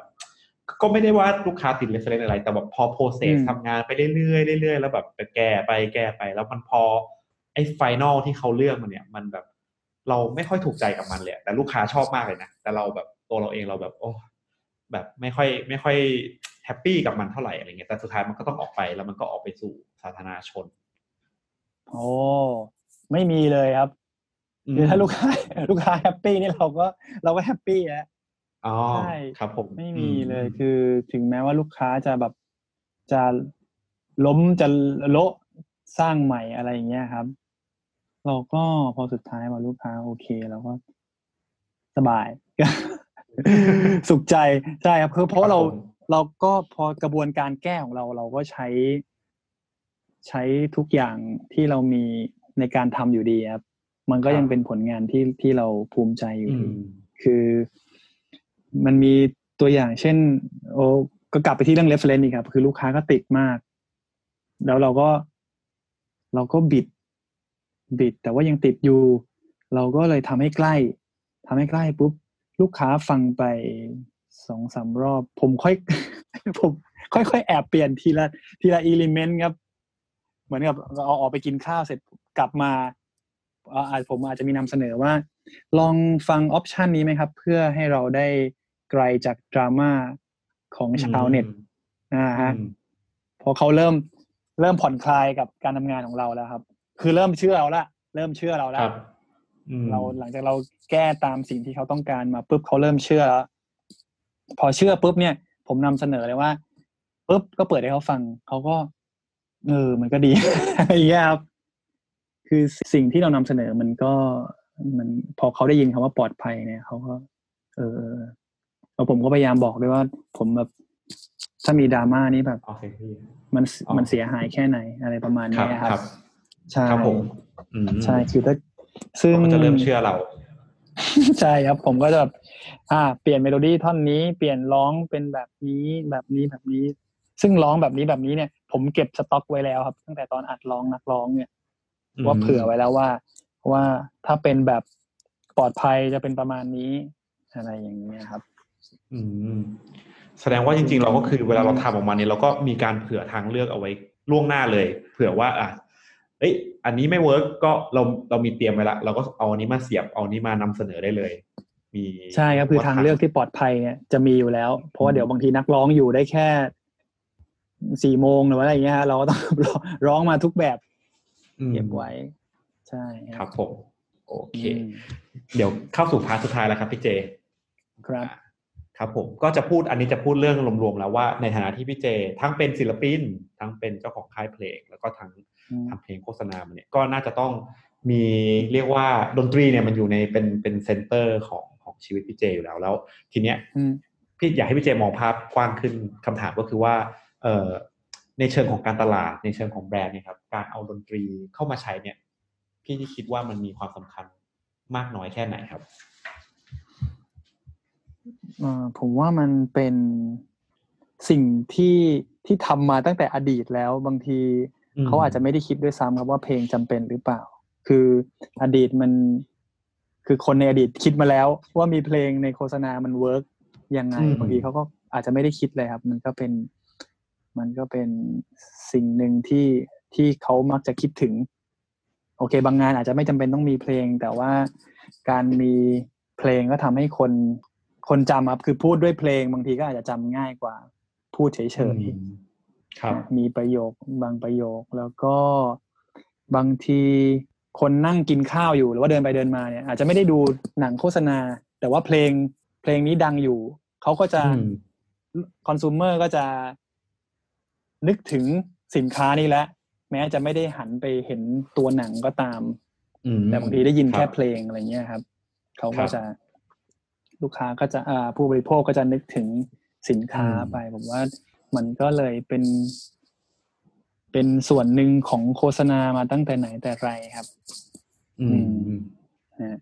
ก็ไม่ได้ว่าลูกค้าติด reference อะไร แต่แบบพอ process ทำงานไปเรื่อยๆเรื่อยๆแล้วแบบแก้ไปแก้ไป แล้วมันพอ ไอ้ final ที่เขาเลือกมันเนี่ยมันแบบเราไม่ค่อยถูกใจกับมันเลยแต่ลูกค้าชอบมากเลยนะ แต่เราแบบตัวเราเองเราแบบโอ้แบบไม่ค่อยไม่ค่อย happy กับมันเท่าไหร่อะไรเงี้ยแต่สุดท้ายมันก็ต้องออกไปแล้วมันก็ออกไปสู่สาธารณชน โอ้ไม่มีเลยครับคือถ้าลูกค้าลูกค้า happy นี่เราก็เราก็ happy แล้วอ๋อใช่ครับผมไม่มีเลยคือถึงแม้ว่าลูกค้าจะแบบจะล้มจะโละสร้างใหม่อะไรอย่างเงี้ยครับ เราก็พอสุดท้ายว่าลูกค้าโอเคเราก็สบาย สุขใจใช่ครับคือเพราะเราเราก็พอกระบวนการแก้ของเราเราก็ใช้ ใช้ทุกอย่างที่เรามีในการทำอยู่ดีครับ มันก็ยังเป็นผลงานที่ที่เราภูมิใจอยู่ดีคือมันมีตัวอย่างเช่น โอ้ก็กลับไปที่เรื่อง reference นี่ครับ คือลูกค้าก็ติดมาก แล้วเราก็เราก็บิด บิด แต่ว่ายังติดอยู่ เราก็เลยทำให้ใกล้ทำให้ใกล้ปุ๊บลูกค้าฟังไปสองสามรอบ ผมค่อย ผมค่อยๆแอบเปลี่ยนทีละทีละอิเลเมนต์ครับ เหมือนกับเราออกไปกินข้าวเสร็จกลับมาอาจผมอาจจะมีนำเสนอว่า ลองฟังออปชันนี้ไหมครับ เพื่อให้เราได้ไกลจากดราม่าของชาวเน็ตนะฮะพอเขาเริ่มเริ่มผ่อนคลายกับการทำงานของเราแล้วครับ คือเริ่มเชื่อเราละเริ่มเชื่อเราแล้วเราหลังจากเราแก้ตามสิ่งที่เขาต้องการมาปุ๊บเขาเริ่มเชื่อแล้วพอเชื่อปุ๊บเนี่ย ผมนำเสนอเลยว่าปุ๊บก็เปิดให้เขาฟังเขาก็เออมันก็ดีอะไรอย่างเงี้ยครับคือสิ่งที่เรานำเสนอมันก็มันพอเขาได้ยินคำว่าปลอดภัยเนี่ยเขาก็ เออแล้วผมก็พยายามบอกด้วยว่า ผมแบบถ้ามีดราม่านี้แบบมันมันเสียหายแค่ไหนอะไรประมาณนี้ครับ ใช่ครับผมใช่คือถ้าซึ่งจะเริ่มเชื่อเรา ใช่ครับ ผมก็จะแบบอ่า เปลี่ยนเมโลดี้ท่อนนี้เปลี่ยนร้องเป็นแบบนี้แบบนี้แบบนี้ ซึ่งร้องแบบนี้แบบนี้เนี่ย ผมเก็บสต็อกไว้แล้วครับ ตั้งแต่ตอนอัดร้องนักร้องเนี่ย ว่าเผื่อไว้แล้วว่าว่าถ้าเป็นแบบปลอดภัยจะเป็นประมาณนี้อะไรอย่างนี้ครับ อืม แสดงว่าจริง ๆ เราก็คือเวลาเราทำออกมาเนี่ยเราก็มีการเผื่อทางเลือกเอาไว้ล่วงหน้าเลย เผื่อว่าอะ เอ้ยอันนี้ไม่เวิร์กก็เราเรามีเตรียมไว้ละเราก็เอาอันนี้มาเสียบเอานี้มานำเสนอได้เลย มีใช่ครับคือทางเลือกที่ปลอดภัยเนี่ยจะมีอยู่แล้ว เพราะว่าเดี๋ยวบางทีนักร้องอยู่ได้แค่สี่โมงหรือว่าอะไรเงี้ยเราก็ต้องร้องมาทุกแบบเก็บไว้ ใช่ครับผม โอเค เดี๋ยวเข้าสู่ part สุดท้ายแล้วครับพี่เจ ครับ ครับผมก็จะพูดอันนี้จะพูดเรื่องรวมๆแล้วว่าในฐานะที่พี่เจ ทั้งเป็นศิลปิน ทั้งเป็นเจ้าของค่ายเพลง แล้วก็ทั้งทำเพลงโฆษณาเนี่ยก็น่าจะต้องมีเรียกว่าดนตรีเนี่ยมันอยู่ในเป็นเป็น center ของของชีวิตพี่เจอยู่แล้วแล้ว ทีเนี้ยอืมพี่อยากให้พี่เจมองภาพกว้างขึ้นคำถามก็คือว่าเอ่อในเชิงของการตลาดในเชิงของแบรนด์เนี่ยครับการเอาดนตรีเข้ามาใช้เนี่ย พี่คิดว่ามันมีความสำคัญมากน้อยแค่ไหนครับเอ่อ ผมว่ามันเป็นสิ่งที่ที่ทำมาตั้งแต่อดีตแล้วบางทีอืมเขาอาจจะไม่ได้คิดด้วยซ้ำครับว่าเพลงจำเป็นหรือเปล่า คืออดีตมัน คือคนในอดีตคิดมาแล้ว ว่ามีเพลงในโฆษณามันเวิร์กยังไงอืมบางทีเขาก็อาจจะไม่ได้คิดเลยครับ มันก็เป็น มันก็เป็นสิ่งหนึ่งที่ที่เขามักจะคิดถึง โอเค บางงานอาจจะไม่จำเป็นต้องมีเพลง แต่ว่าการมีเพลงก็ทำให้คน คนจำครับคือพูดด้วยเพลงบางทีก็อาจจะจำง่ายกว่า พูดเฉยอืมครับๆมีประโยคบางประโยคแล้วก็บางทีคนนั่งกินข้าวอยู่หรือว่าเดินไปเดินมาเนี่ย อาจจะไม่ได้ดูหนังโฆษณา แต่ว่าเพลงเพลงนี้ดังอยู่เขาก็จะอืมคอน sumer ก็จะ นึกถึงสินค้านี้แล้วแม้จะไม่ได้หันไปเห็นตัวหนังก็ตามอืมแต่บางทีได้ยินรัแค่บเพลงอะไรเงี้ยครับเขาครัก็บจะ ลูกค้าก็จะอ่าผู้บริโภคก็จะนึกถึงสินค้าอืมไป ผมว่ามันก็เลยเป็น เป็นส่วนหนึ่งของโฆษณามาตั้งแต่ไหนแต่ไรครับ อืมอืมนะ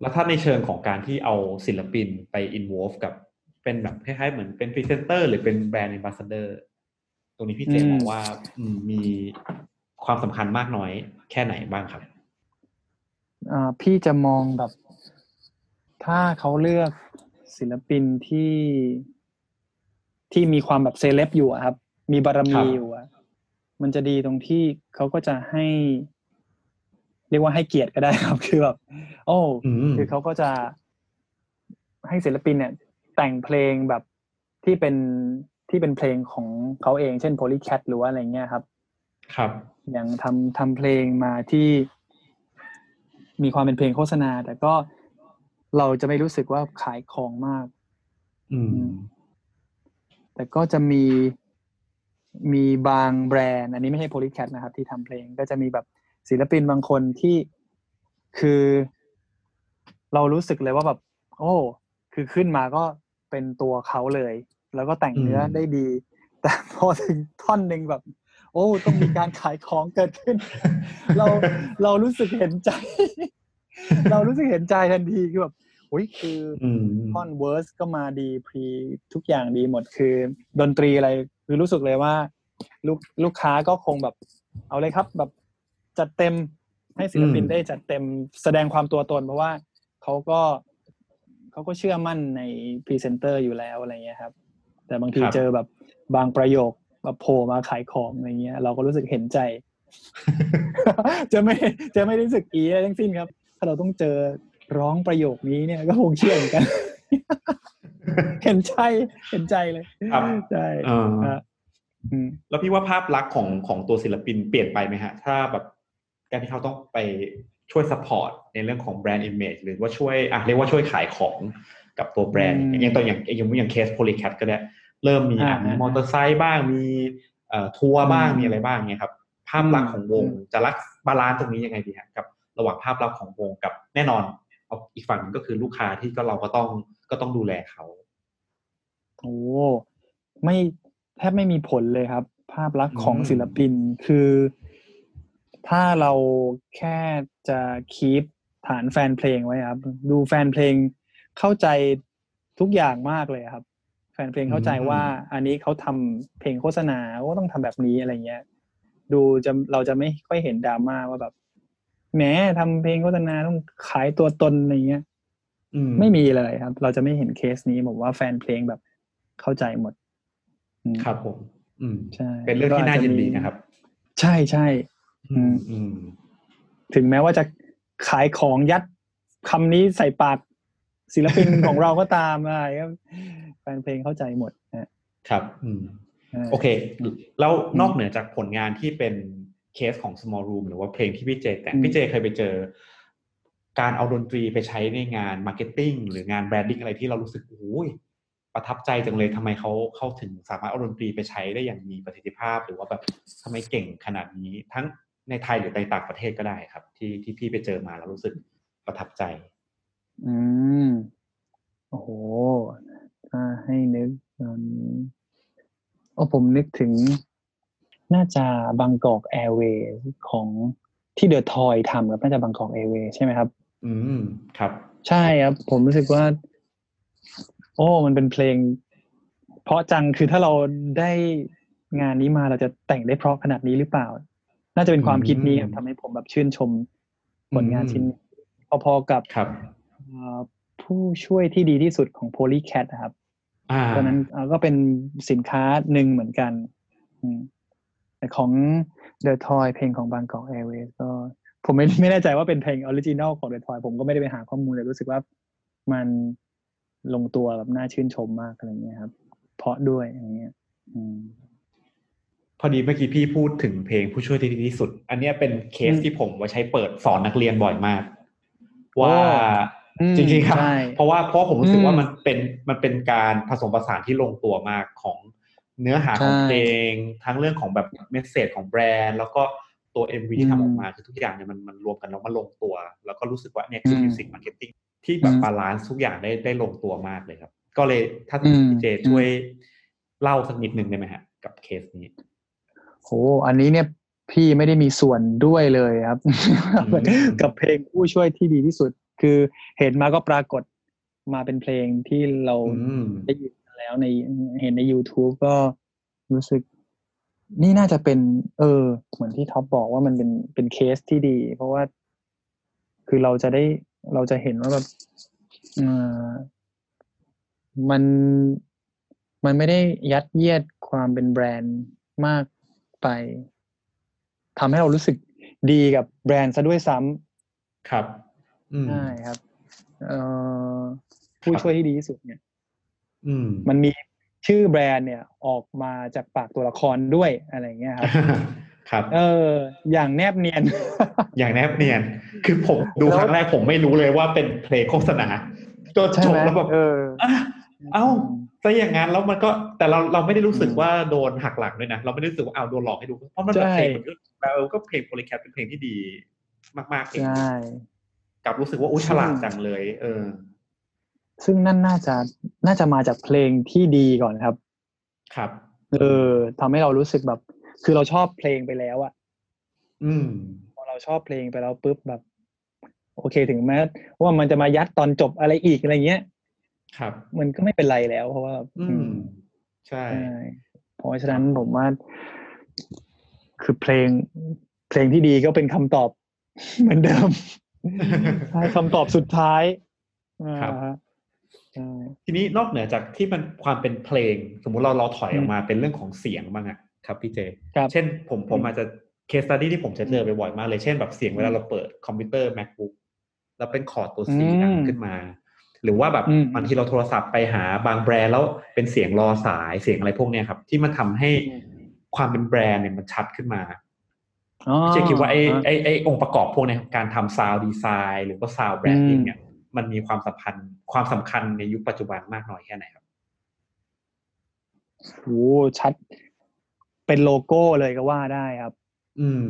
แล้วถ้าในเชิงของการที่เอาศิลปินไป involve กับเป็นแบบคล้ายๆเหมือนเป็นพรีเซนเตอร์หรือเป็นแบรนด์ a อ b บ s สเดอร์ตรงนี้พี่เจมองว่าอืมมีความสำคัญมากน้อยแค่ไหนบ้างครับอ่าพี่จะมองแบบ ถ้าเขาเลือกศิลปินที่ที่มีความแบบเซเลบอยู่อะครับ มีบารครัมีบอยู่อะมันจะดีตรงที่เขาก็จะให้ เรียกว่าให้เกียรติก็ได้ครับ คือแบบโอ้อืมคือเขาก็จะให้ศิลปินเนี่ย แต่งเพลงแบบที่เป็นที่เป็นเพลงของเขาเอง เช่น Polycat หรือว่าอะไรเงี้ยครับ ครับ อย่างทำทำเพลงมาที่มีความเป็นเพลงโฆษณา แต่ก็ เราจะไม่รู้สึกว่าขายของมาก อืม แต่ก็จะมีมีบางแบรนด์ อันนี้ไม่ใช่ Polycat นะครับ ที่ทำเพลงก็จะมีแบบศิลปินบางคนที่คือ เรารู้สึกเลยว่าแบบ โอ้ คือขึ้นมาก็เป็นตัวเขาเลย แล้วก็แต่งเนื้ออมได้ดี แต่พอถึงท่อนหนึ่งแบบ โอ้ ต้องมีการขายของเกิดขึ้น เราเรารู้สึกเห็นใจ เรารู้สึกเห็นใจทันทีคือแบบโอ้ยคืออืมท่อน verse ก็มาดี pre ทุกอย่างดีหมดคือ ดนตรีอะไรคือรู้สึกเลยว่า ลูกลูกค้าก็คงแบบ เอาเลยครับแบบจัดเต็มให้ศิลปินอืมได้จัดเต็มแสดงความตัวตน เพราะว่าเขาก็เขาก็เชื่อมั่นในพรีเซนเตอร์อยู่แล้วอะไรเงี้ยครับ แต่บางทีเจอแบบบางประโยคแบบโผล่มาขายของอะไรเงี้ย เราก็รู้สึกเห็นใจ จะไม่จะไม่รู้สึกอี๋อะไรทั้งสิ้นครับ ถ้าเราต้องเจอร้องประโยคนี้เนี่ยก็คงเชื่อเหมือนกัน เห็นใจเห็นใจเลยครับใช่เออฮะอืมแล้วพี่ว่าภาพลักษณ์ของของตัวศิลปินเปลี่ยนไปไหมฮะ ถ้าแบบการที่เขาต้องไปช่วย support ในเรื่องของ brand image หรือว่าช่วยอะเรียกว่าช่วยขายของกับตัวแบรนด์อืมอย่างตัวอย่างอย่างอย่าง case Polycat ก็ได้ เริ่มมีอะอ่ามีมีมอเตอร์ไซค์บ้างมีเอ่อทัวร์บ้างอืมมีอะไรบ้างเนี่ยครับ ภาพลักษณ์ของวงอืมจะรัก balance ตรงนี้ยังไงดีฮะกับ ระหว่างภาพลักษณ์ของวงกับแน่นอนเอาอีกฝั่งหนึ่งก็คือลูกค้าที่ก็เราก็ต้องก็ต้องดูแลเขาโอ้ไม่แทบไม่มีผลเลยครับ ภาพลักษณ์ของอืมศิลปินคือ ถ้าเราแค่จะคีปฐานแฟนเพลงไว้ครับ ดูแฟนเพลงเข้าใจทุกอย่างมากเลยครับ แฟนเพลงเข้าใจว่าอันนี้เขาทำเพลงโฆษณาก็ต้องทำแบบนี้อะไรเงี้ย ดูจะเราจะไม่ค่อยเห็นดราม่าว่าแบบ แหมทำเพลงโฆษณาต้องขายตัวตนอะไรเงี้ยอืไม่มีเลยครับ เราจะไม่เห็นเคสนี้ผมว่าแฟนเพลงแบบเข้าใจหมดอืมครับผม อืมใช่ เป็นเรื่องที่น่าก็จยินจะมีดีนะครับ ใช่ใช่อืมอืมถึงแม้ว่าจะขายของยัดคำนี้ใส่ปากศิลปินของเราก็ตามอะไรก็แฟนเพลงเข้าใจหมดนะครับ อืมใช่โอเค แล้วนอกเหนือจากผลงานที่เป็น เคสของ Smallroom หรือว่าเพลงที่พี่เจแต่งพี่เจเคยไปเจอ การเอาดนตรีไปใช้ในงาน marketing หรืองาน branding อะไรที่เรารู้สึกโอ้ยประทับใจจังเลยทำไมเขาเข้าถึงสามารถเอาดนตรีไปใช้ได้อย่างมีประสิทธิภาพ หรือว่าแบบทำไมเก่งขนาดนี้ ทั้งในไทยหรือในต่างประเทศก็ได้ครับ ที่ที่พี่ไปเจอมาแล้วรู้สึกประทับใจ อืมโอ้โหถ้าให้นึกตอนนี้โอ้ผมนึกถึง น่าจะบางกอกแอร์เวย์ของที่เดอะทอยทำครับน่าจะบางกอกแอร์เวย์ใช่ไหมครับ อืมครับ ใช่ครับ ผมรู้สึกว่า โอ้ มันเป็นเพลง เพราะจังคือถ้าเราได้งานนี้มาเราจะแต่งได้เพราะขนาดนี้หรือเปล่า น่าจะเป็นความคิดนี้ครับทำให้ผมแบบชื่นชมผลงานชิ้นนี้พอๆกับครับเอ่อผู้ช่วยที่ดีที่สุดของ Polycat นะครับอ่าตอนนั้นเอ่อก็เป็นสินค้าหนึ่งเหมือนกัน อืม แต่ของ The Toy เพลงของ Bangkok Airways ก็ผมไม่ไม่แน่ใจว่าเป็นเพลง original ของ The Toy ผมก็ไม่ได้ไปหาข้อมูลแต่รู้สึกว่ามันลงตัวแบบน่าชื่นชมมากอะไรเงี้ยครับ เพราะด้วยอย่างเงี้ยอืมพอดีเมื่อกี้พี่พูดถึงเพลงผู้ช่วยที่ดีที่สุด อันเนี้ยเป็นเคสอืมที่ผมไว้ใช้เปิดสอนนักเรียนบ่อยมาก ว่าอืมจริงๆครับใช่เพราะว่าเพราะผมรู้สึกอืมว่ามันเป็นมันเป็นการผสมผสานที่ลงตัวมากของ เนื้อหาของใช่เพลงทั้งเรื่องของแบบเมสเซจของแบรนด์ แล้วก็ตัว MV ที่อืมทำออกมาคือทุกอย่างเนี่ยมันมันรวมกันแล้วมันลงตัว แล้วก็รู้สึกว่าเนี่ยคืออืม music marketing ที่แบบอืม balance ทุกอย่างได้ได้ลงตัวมากเลยครับ ก็เลยถ้าอืมพี่เจช่วยเล่าสักนิดนึงได้ไหมฮะ กับเคสนี้โหอันนี้เนี่ยพี่ไม่ได้มีส่วนด้วยเลยครับอืมกับเพลงผู้ช่วยที่ดีที่สุด คือเห็นมาก็ปรากฏมาเป็นเพลงที่เราอืมได้ยิน แล้วในเห็นใน YouTube ก็รู้สึก นี่น่าจะเป็น เออ เหมือนที่ท็อปบอกว่ามันเป็นเป็นเคสที่ดี เพราะว่าคือเราจะได้เราจะเห็นว่าแบบเออมันมันไม่ได้ยัดเยียดความเป็นแบรนด์มากไปทำให้เรารู้สึกดีกับแบรนด์ซะด้วยซ้ำครับอืมใช่ครับเอ่อผู้ช่วยที่ดีที่สุดเนี่ยอื มมันมีชื่อแบรนด์เนี่ยออกมาจากปากตัวละครด้วยอะไรเงี้ยครับ ครับ เออ อย่างแนบเนียน อย่างแนบเนียน คือผมดูแล้วครั้งแรกผมไม่รู้เลยว่าเป็นเพลงโฆษณาจนใช่จบไหมแล้วแบบเอออะเอ้าซะอย่างนั้นแล้วมันก็แต่เราเราไม่ได้รู้สึกอืมว่าโดนหักหลังด้วยนะ เราไม่ได้รู้สึกว่าเอาโดนหลอกให้ดู เพราะมันแบบใช่เพลงมันก็แบบเออก็เพลงโพลิแคปเป็นเพลงที่ดีมากๆเองใช่กลับรู้สึกว่าอุ้ยฉลาดจังเลย เออ ซึ่งนั่นน่าจะน่าจะมาจากเพลงที่ดีก่อนครับ ครับ เออทำให้เรารู้สึกแบบ คือเราชอบเพลงไปแล้วอะอืมพอเราชอบเพลงไปแล้วปุ๊บแบบ โอเคถึงแม้ว่ามันจะมายัดตอนจบอะไรอีกอะไรเงี้ยครับ มันก็ไม่เป็นไรแล้ว เพราะว่า อือืมมใช่ใช่เพราะฉะนั้นผมว่า คือเพลง เพลงที่ดีก็เป็นคำตอบเหมือนเดิมใช่คำตอบสุดท้ายครับอ่าฮะใช่ ทีนี้นอกเหนือจากที่มันความเป็นเพลง สมมุติเราเราถอยออกมาเป็นเรื่องของเสียงบ้างอะครับพี่เจครับเช่นผมผมอืมอาจจะ case study ที่ผมจะเจอไปบ่อยมากเลยเช่นแบบเสียงเวลาเราเปิดคอมพิวเตอร์ MacBook แล้วเป็นคอร์ดตัว C ดังขึ้นมา หรือว่าแบบอืมบางทีเราโทรศัพท์ไปหาบางแบรนด์แล้วเป็นเสียงรอสายเสียงอะไรพวกเนี้ยครับ ที่มันทำให้ความเป็นแบรนด์เนี่ยมันชัดขึ้นมาอ๋อพี่เจคิดว่าไอ้ฮะไอ้ไอ้องค์ประกอบพวกเนี้ยครับการทำ sound design หรือว่า sound branding เนี่ย มันมีความสัมพันธ์ความสำคัญในยุคปัจจุบันมากน้อยแค่ไหนครับโอ้ชัด เป็นโลโก้เลยก็ว่าได้ครับ อืม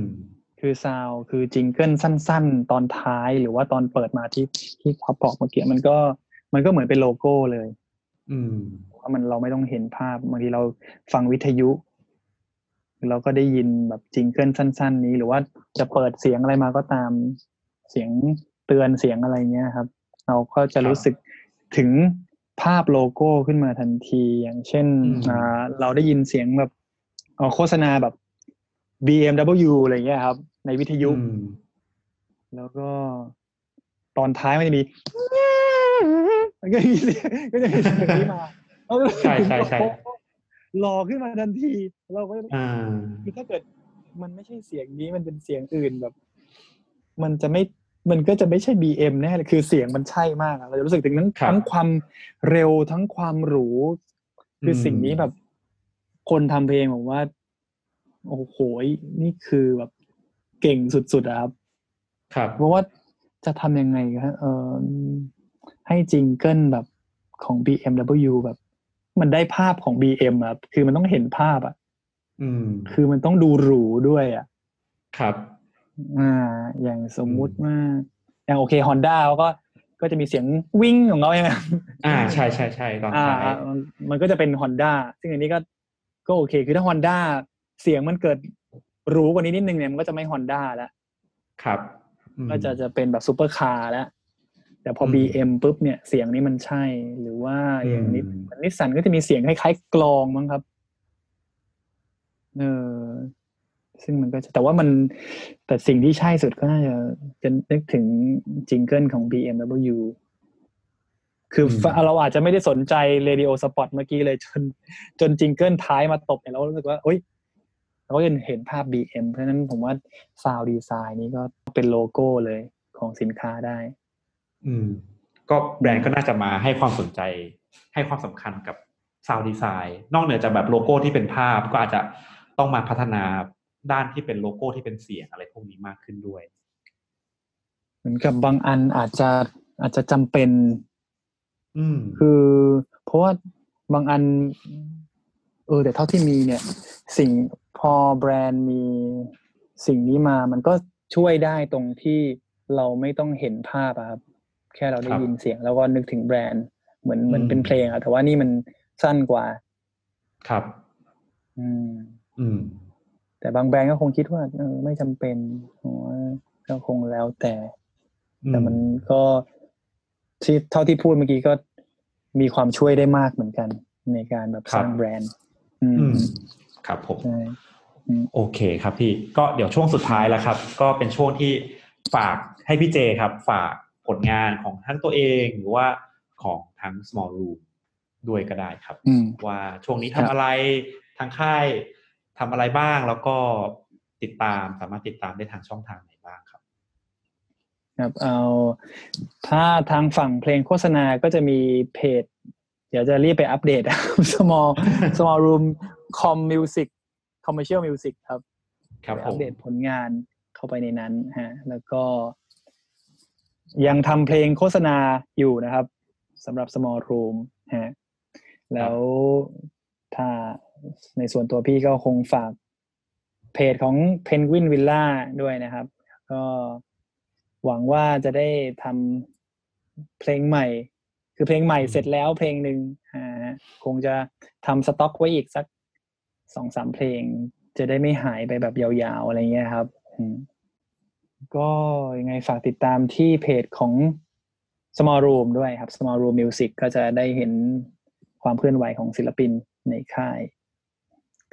คือ sound คือ jingle สั้น ๆ ตอนท้ายหรือว่าตอนเปิดมาที่ที่ท็อปบอกเมื่อกี้มันก็ มันก็เหมือนเป็นโลโก้เลย อืมว่ามันเราไม่ต้องเห็นภาพบางทีเราฟังวิทยุ เราก็ได้ยินแบบจิงเกิลสั้น ๆ นี้ หรือว่าจะเปิดเสียงอะไรมาก็ตามเสียงเตือนเสียงอะไรเงี้ยครับ เราก็จะรู้สึกถึงภาพโลโก้ขึ้นมาทันที อย่างเช่นอืมอ่าเราได้ยินเสียงแบบเอ่อโฆษณาแบบ BMW อะไรเงี้ยครับ ในวิทยุอืมแล้วก็ตอนท้ายมันจะมีมันก็มีเสียงก็จะมีเสียงนี้มาใช่ใช่ใช่หล่อขึ้นมาทันที เราก็อ่าคือถ้าเกิดมันไม่ใช่เสียงนี้มันเป็นเสียงอื่นแบบ มันจะไม่ มันก็จะไม่ใช่ BM แน่เลยคือเสียงมันใช่มากอะเราจะรู้สึกถึงทั้งครับทั้งความเร็วทั้งความหรู คือสิ่งนี้แบบ คนทำเพลงผมว่า โอ้โหนี่คือแบบเก่งสุดๆอะครับ ครับ เพราะว่าจะทำยังไงครับเออให้จิงเกิลแบบของ BMW แบบ มันได้ภาพของ BM อะคือมันต้องเห็นภาพอะอืมคือมันต้องดูหรูด้วยอะ ครับ อ่า อย่างสมมุติว่าอย่างโอเคฮอนด้าเขาก็ก็จะมีเสียงวิ่งของเขาใช่ไหมอ่าใช่ใช่ใช่ตอนอ่าท้ายมันมันก็จะเป็นฮอนด้าซึ่งอันนี้ก็ก็โอเค คือถ้าฮอนด้าเสียงมันเกิดหรูกว่านี้นิดนึงเนี่ยมันก็จะไม่ฮอนด้าแล้วครับอืมก็จะจะเป็นแบบซูเปอร์คาร์แล้ว แต่พออม BM ปุ๊บเนี่ยเสียงนี้มันใช่ หรือว่าอย่างนิดอืมนิสสันก็จะมีเสียงคล้ายๆกลองมั้งครับเออ ซึ่งมันก็จะแต่ว่ามันแต่สิ่งที่ใช่สุดก็น่าจะจะนึกถึง jingle ของ BMW คืออืมเราอาจจะไม่ได้สนใจ radio spot เมื่อกี้เลยจน จน jingle ท้ายมาตบเนี่ยเรารู้สึกว่าเอ้ยเราก็จะเห็นภาพ BM เพราะฉะนั้นผมว่า sound design นี้ก็เป็นโลโก้เลยของสินค้าได้ อืม ก็แบรนด์ก็น่าจะมาให้ความสนใจ ให้ความสำคัญกับ sound design นอกเหนือจากแบบโลโก้ที่เป็นภาพก็อาจจะต้องมาพัฒนา ด้านที่เป็นโลโก้ที่เป็นเสียงอะไรพวกนี้มากขึ้นด้วย เหมือนกับบางอันอาจจะอาจจะจำเป็น อืมคือเพราะว่าบางอัน เออแต่เท่าที่มีเนี่ย สิ่งพอแบรนด์มีสิ่งนี้มามันก็ช่วยได้ตรงที่เราไม่ต้องเห็นภาพอะครับ แค่เราได้ครับยินเสียง แล้วก็นึกถึงแบรนด์เหมือนเหมือนอืมเป็นเพลงอะแต่ว่านี่มันสั้นกว่า ครับ อืม อืม แต่บางแบรนด์ก็คงคิดว่าเออไม่จำเป็นผมว่าก็คงแล้วแต่ แต่มันก็ที่เท่าที่พูดเมื่อกี้ก็มีความช่วยได้มากเหมือนกัน ในการแบบสร้างแบรนด์ อือืมมครับผมใช่อืมโอเคครับพี่ก็เดี๋ยวช่วงสุดท้ายแล้วครับ ก็เป็นช่วงที่ฝากให้พี่เจครับ ฝากผลงานของทั้งตัวเองหรือว่าของทั้ง small room ด้วยก็ได้ครับอืมว่าช่วงนี้ครัทำบอะไรทางค่าย ทำอะไรบ้างแล้วก็ติดตามสามารถติดตามได้ทางช่องทางไหนบ้างครับ ครับเอาถ้าทางฝั่งเพลงโฆษณาก็จะมีเพจ เดี๋ยวจะรีบไปอัปเดต small small room com music commercial music ครับครับไปผอัปมเดตผลงานเข้าไปในนั้นฮะแล้วก็ ยังทำเพลงโฆษณาอยู่นะครับสำหรับ small room ฮะแล้วถ้า ในส่วนตัวพี่ก็คงฝากเพจของ Penguin Villa ด้วยนะครับ ก็หวังว่าจะได้ทำเพลงใหม่ คือเพลงใหม่เสร็จแล้วเพลงหนึ่งอ่าคงจะทำสต็อกไว้อีกสักสองสามเพลง จะได้ไม่หายไปแบบยาวๆ อะไรเงี้ยครับก็ยังไงฝากติดตามที่เพจของ Small Room ด้วยครับ Small Room Music ก็จะได้เห็นความเคลื่อนไหวของศิลปินในค่าย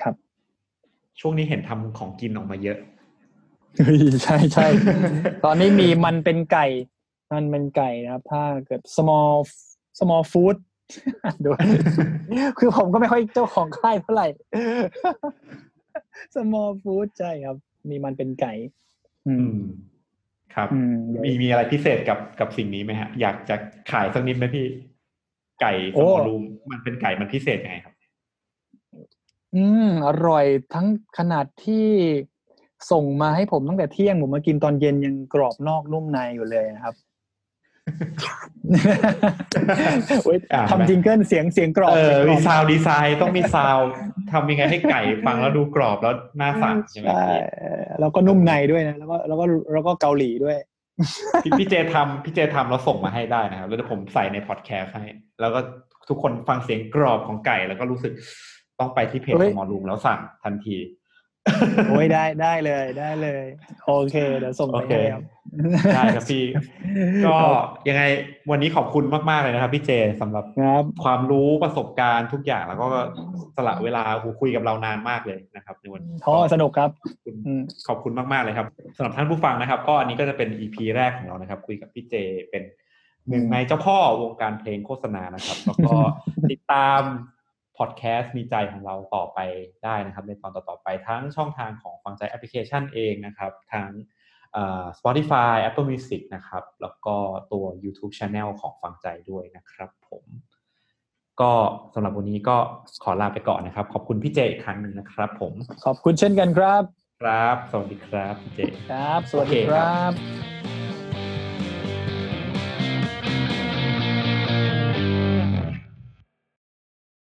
ครับ ช่วงนี้เห็นทำของกินออกมาเยอะใช่ใช่ตอนนี้มีมันเป็นไก่ มันเป็นไก่นะครับ ถ้าเกิด small small food ด้วยคือผมก็ไม่ค่อยเจ้าของค่ายเท่าไหร่ small food ใช่ครับ มีมันเป็นไก่ อือืมมครับอืมเดี๋ยวมีมีอะไรพิเศษกับกับสิ่งนี้ไหมฮะ อยากจะขายสักนิดไหมพี่ ไก่สโอ้มอรูมมันเป็นไก่มันพิเศษยังไงครับ อืม อร่อยทั้งขนาดที่ส่งมาให้ผมตั้งแต่เที่ยงผมมากินตอนเย็นยังกรอบนอกนุ่มในอยู่เลยนะครับโอ๊ยอ่าทำจิงเกิลเสียงเสียงกรอบเออสียงกรมีบซาวดีไซน์ต้องมีซาวทำยังไงให้ไก่ฟังแล้วดูกรอบแล้วน่าสั่งใช่ไหมใช่แล้วก็นุ่มในด้วยนะแล้วก็แล้วก็แล้วก็เกาหลีด้วย พี่พี่เจทำพี่เจทำแล้วส่งมาให้ได้นะครับ แล้วเดี๋ยวผมใส่ในพอดแคสต์ให้ แล้วก็ทุกคนฟังเสียงกรอบของไก่แล้วก็รู้สึก ต้องไปที่เพจเฮ้ขยองหมอลุงแล้วสั่งทันที โอ้ยได้ได้เลยได้เลย โอเคเดี๋ยวส่งไปโอเคให้ครับได้ครับพี่ ก็ยังไงวันนี้ขอบคุณมาก ๆ เลยนะครับ พี่เจสำหรับครับความรู้ประสบการณ์ทุกอย่างแล้วก็สละเวลาคุยกับเรานานมากเลยนะครับ ในวันนี้โอ้สนุกครับขอบคุณอืมขอบคุณมาก ๆ เลยครับสำหรับท่านผู้ฟังนะครับ ก็อันนี้ก็จะเป็น EP แรกของเรานะครับ คุยกับพี่เจเป็นหนึ่งในเจ้าพ่อวงการเพลงโฆษณานะครับ แล้วก็ติดตาม พอดแคสต์มีใจของเราต่อไปได้นะครับ ในตอนต่อๆไปทั้งช่องทางของฟังใจแอปพลิเคชันเองนะครับ ทั้งเอ่อ Spotify Apple Music นะครับ แล้วก็ตัว YouTube Channel ของฟังใจด้วยนะครับผมก็สำหรับวันนี้ก็ขอลาไปก่อนนะครับ ขอบคุณพี่เจอีกครั้งหนึ่งนะครับผม ขอบคุณเช่นกันครับ ครับ สวัสดีครับพี่เจ ครับ สวัสดีโอเคคครัรับบ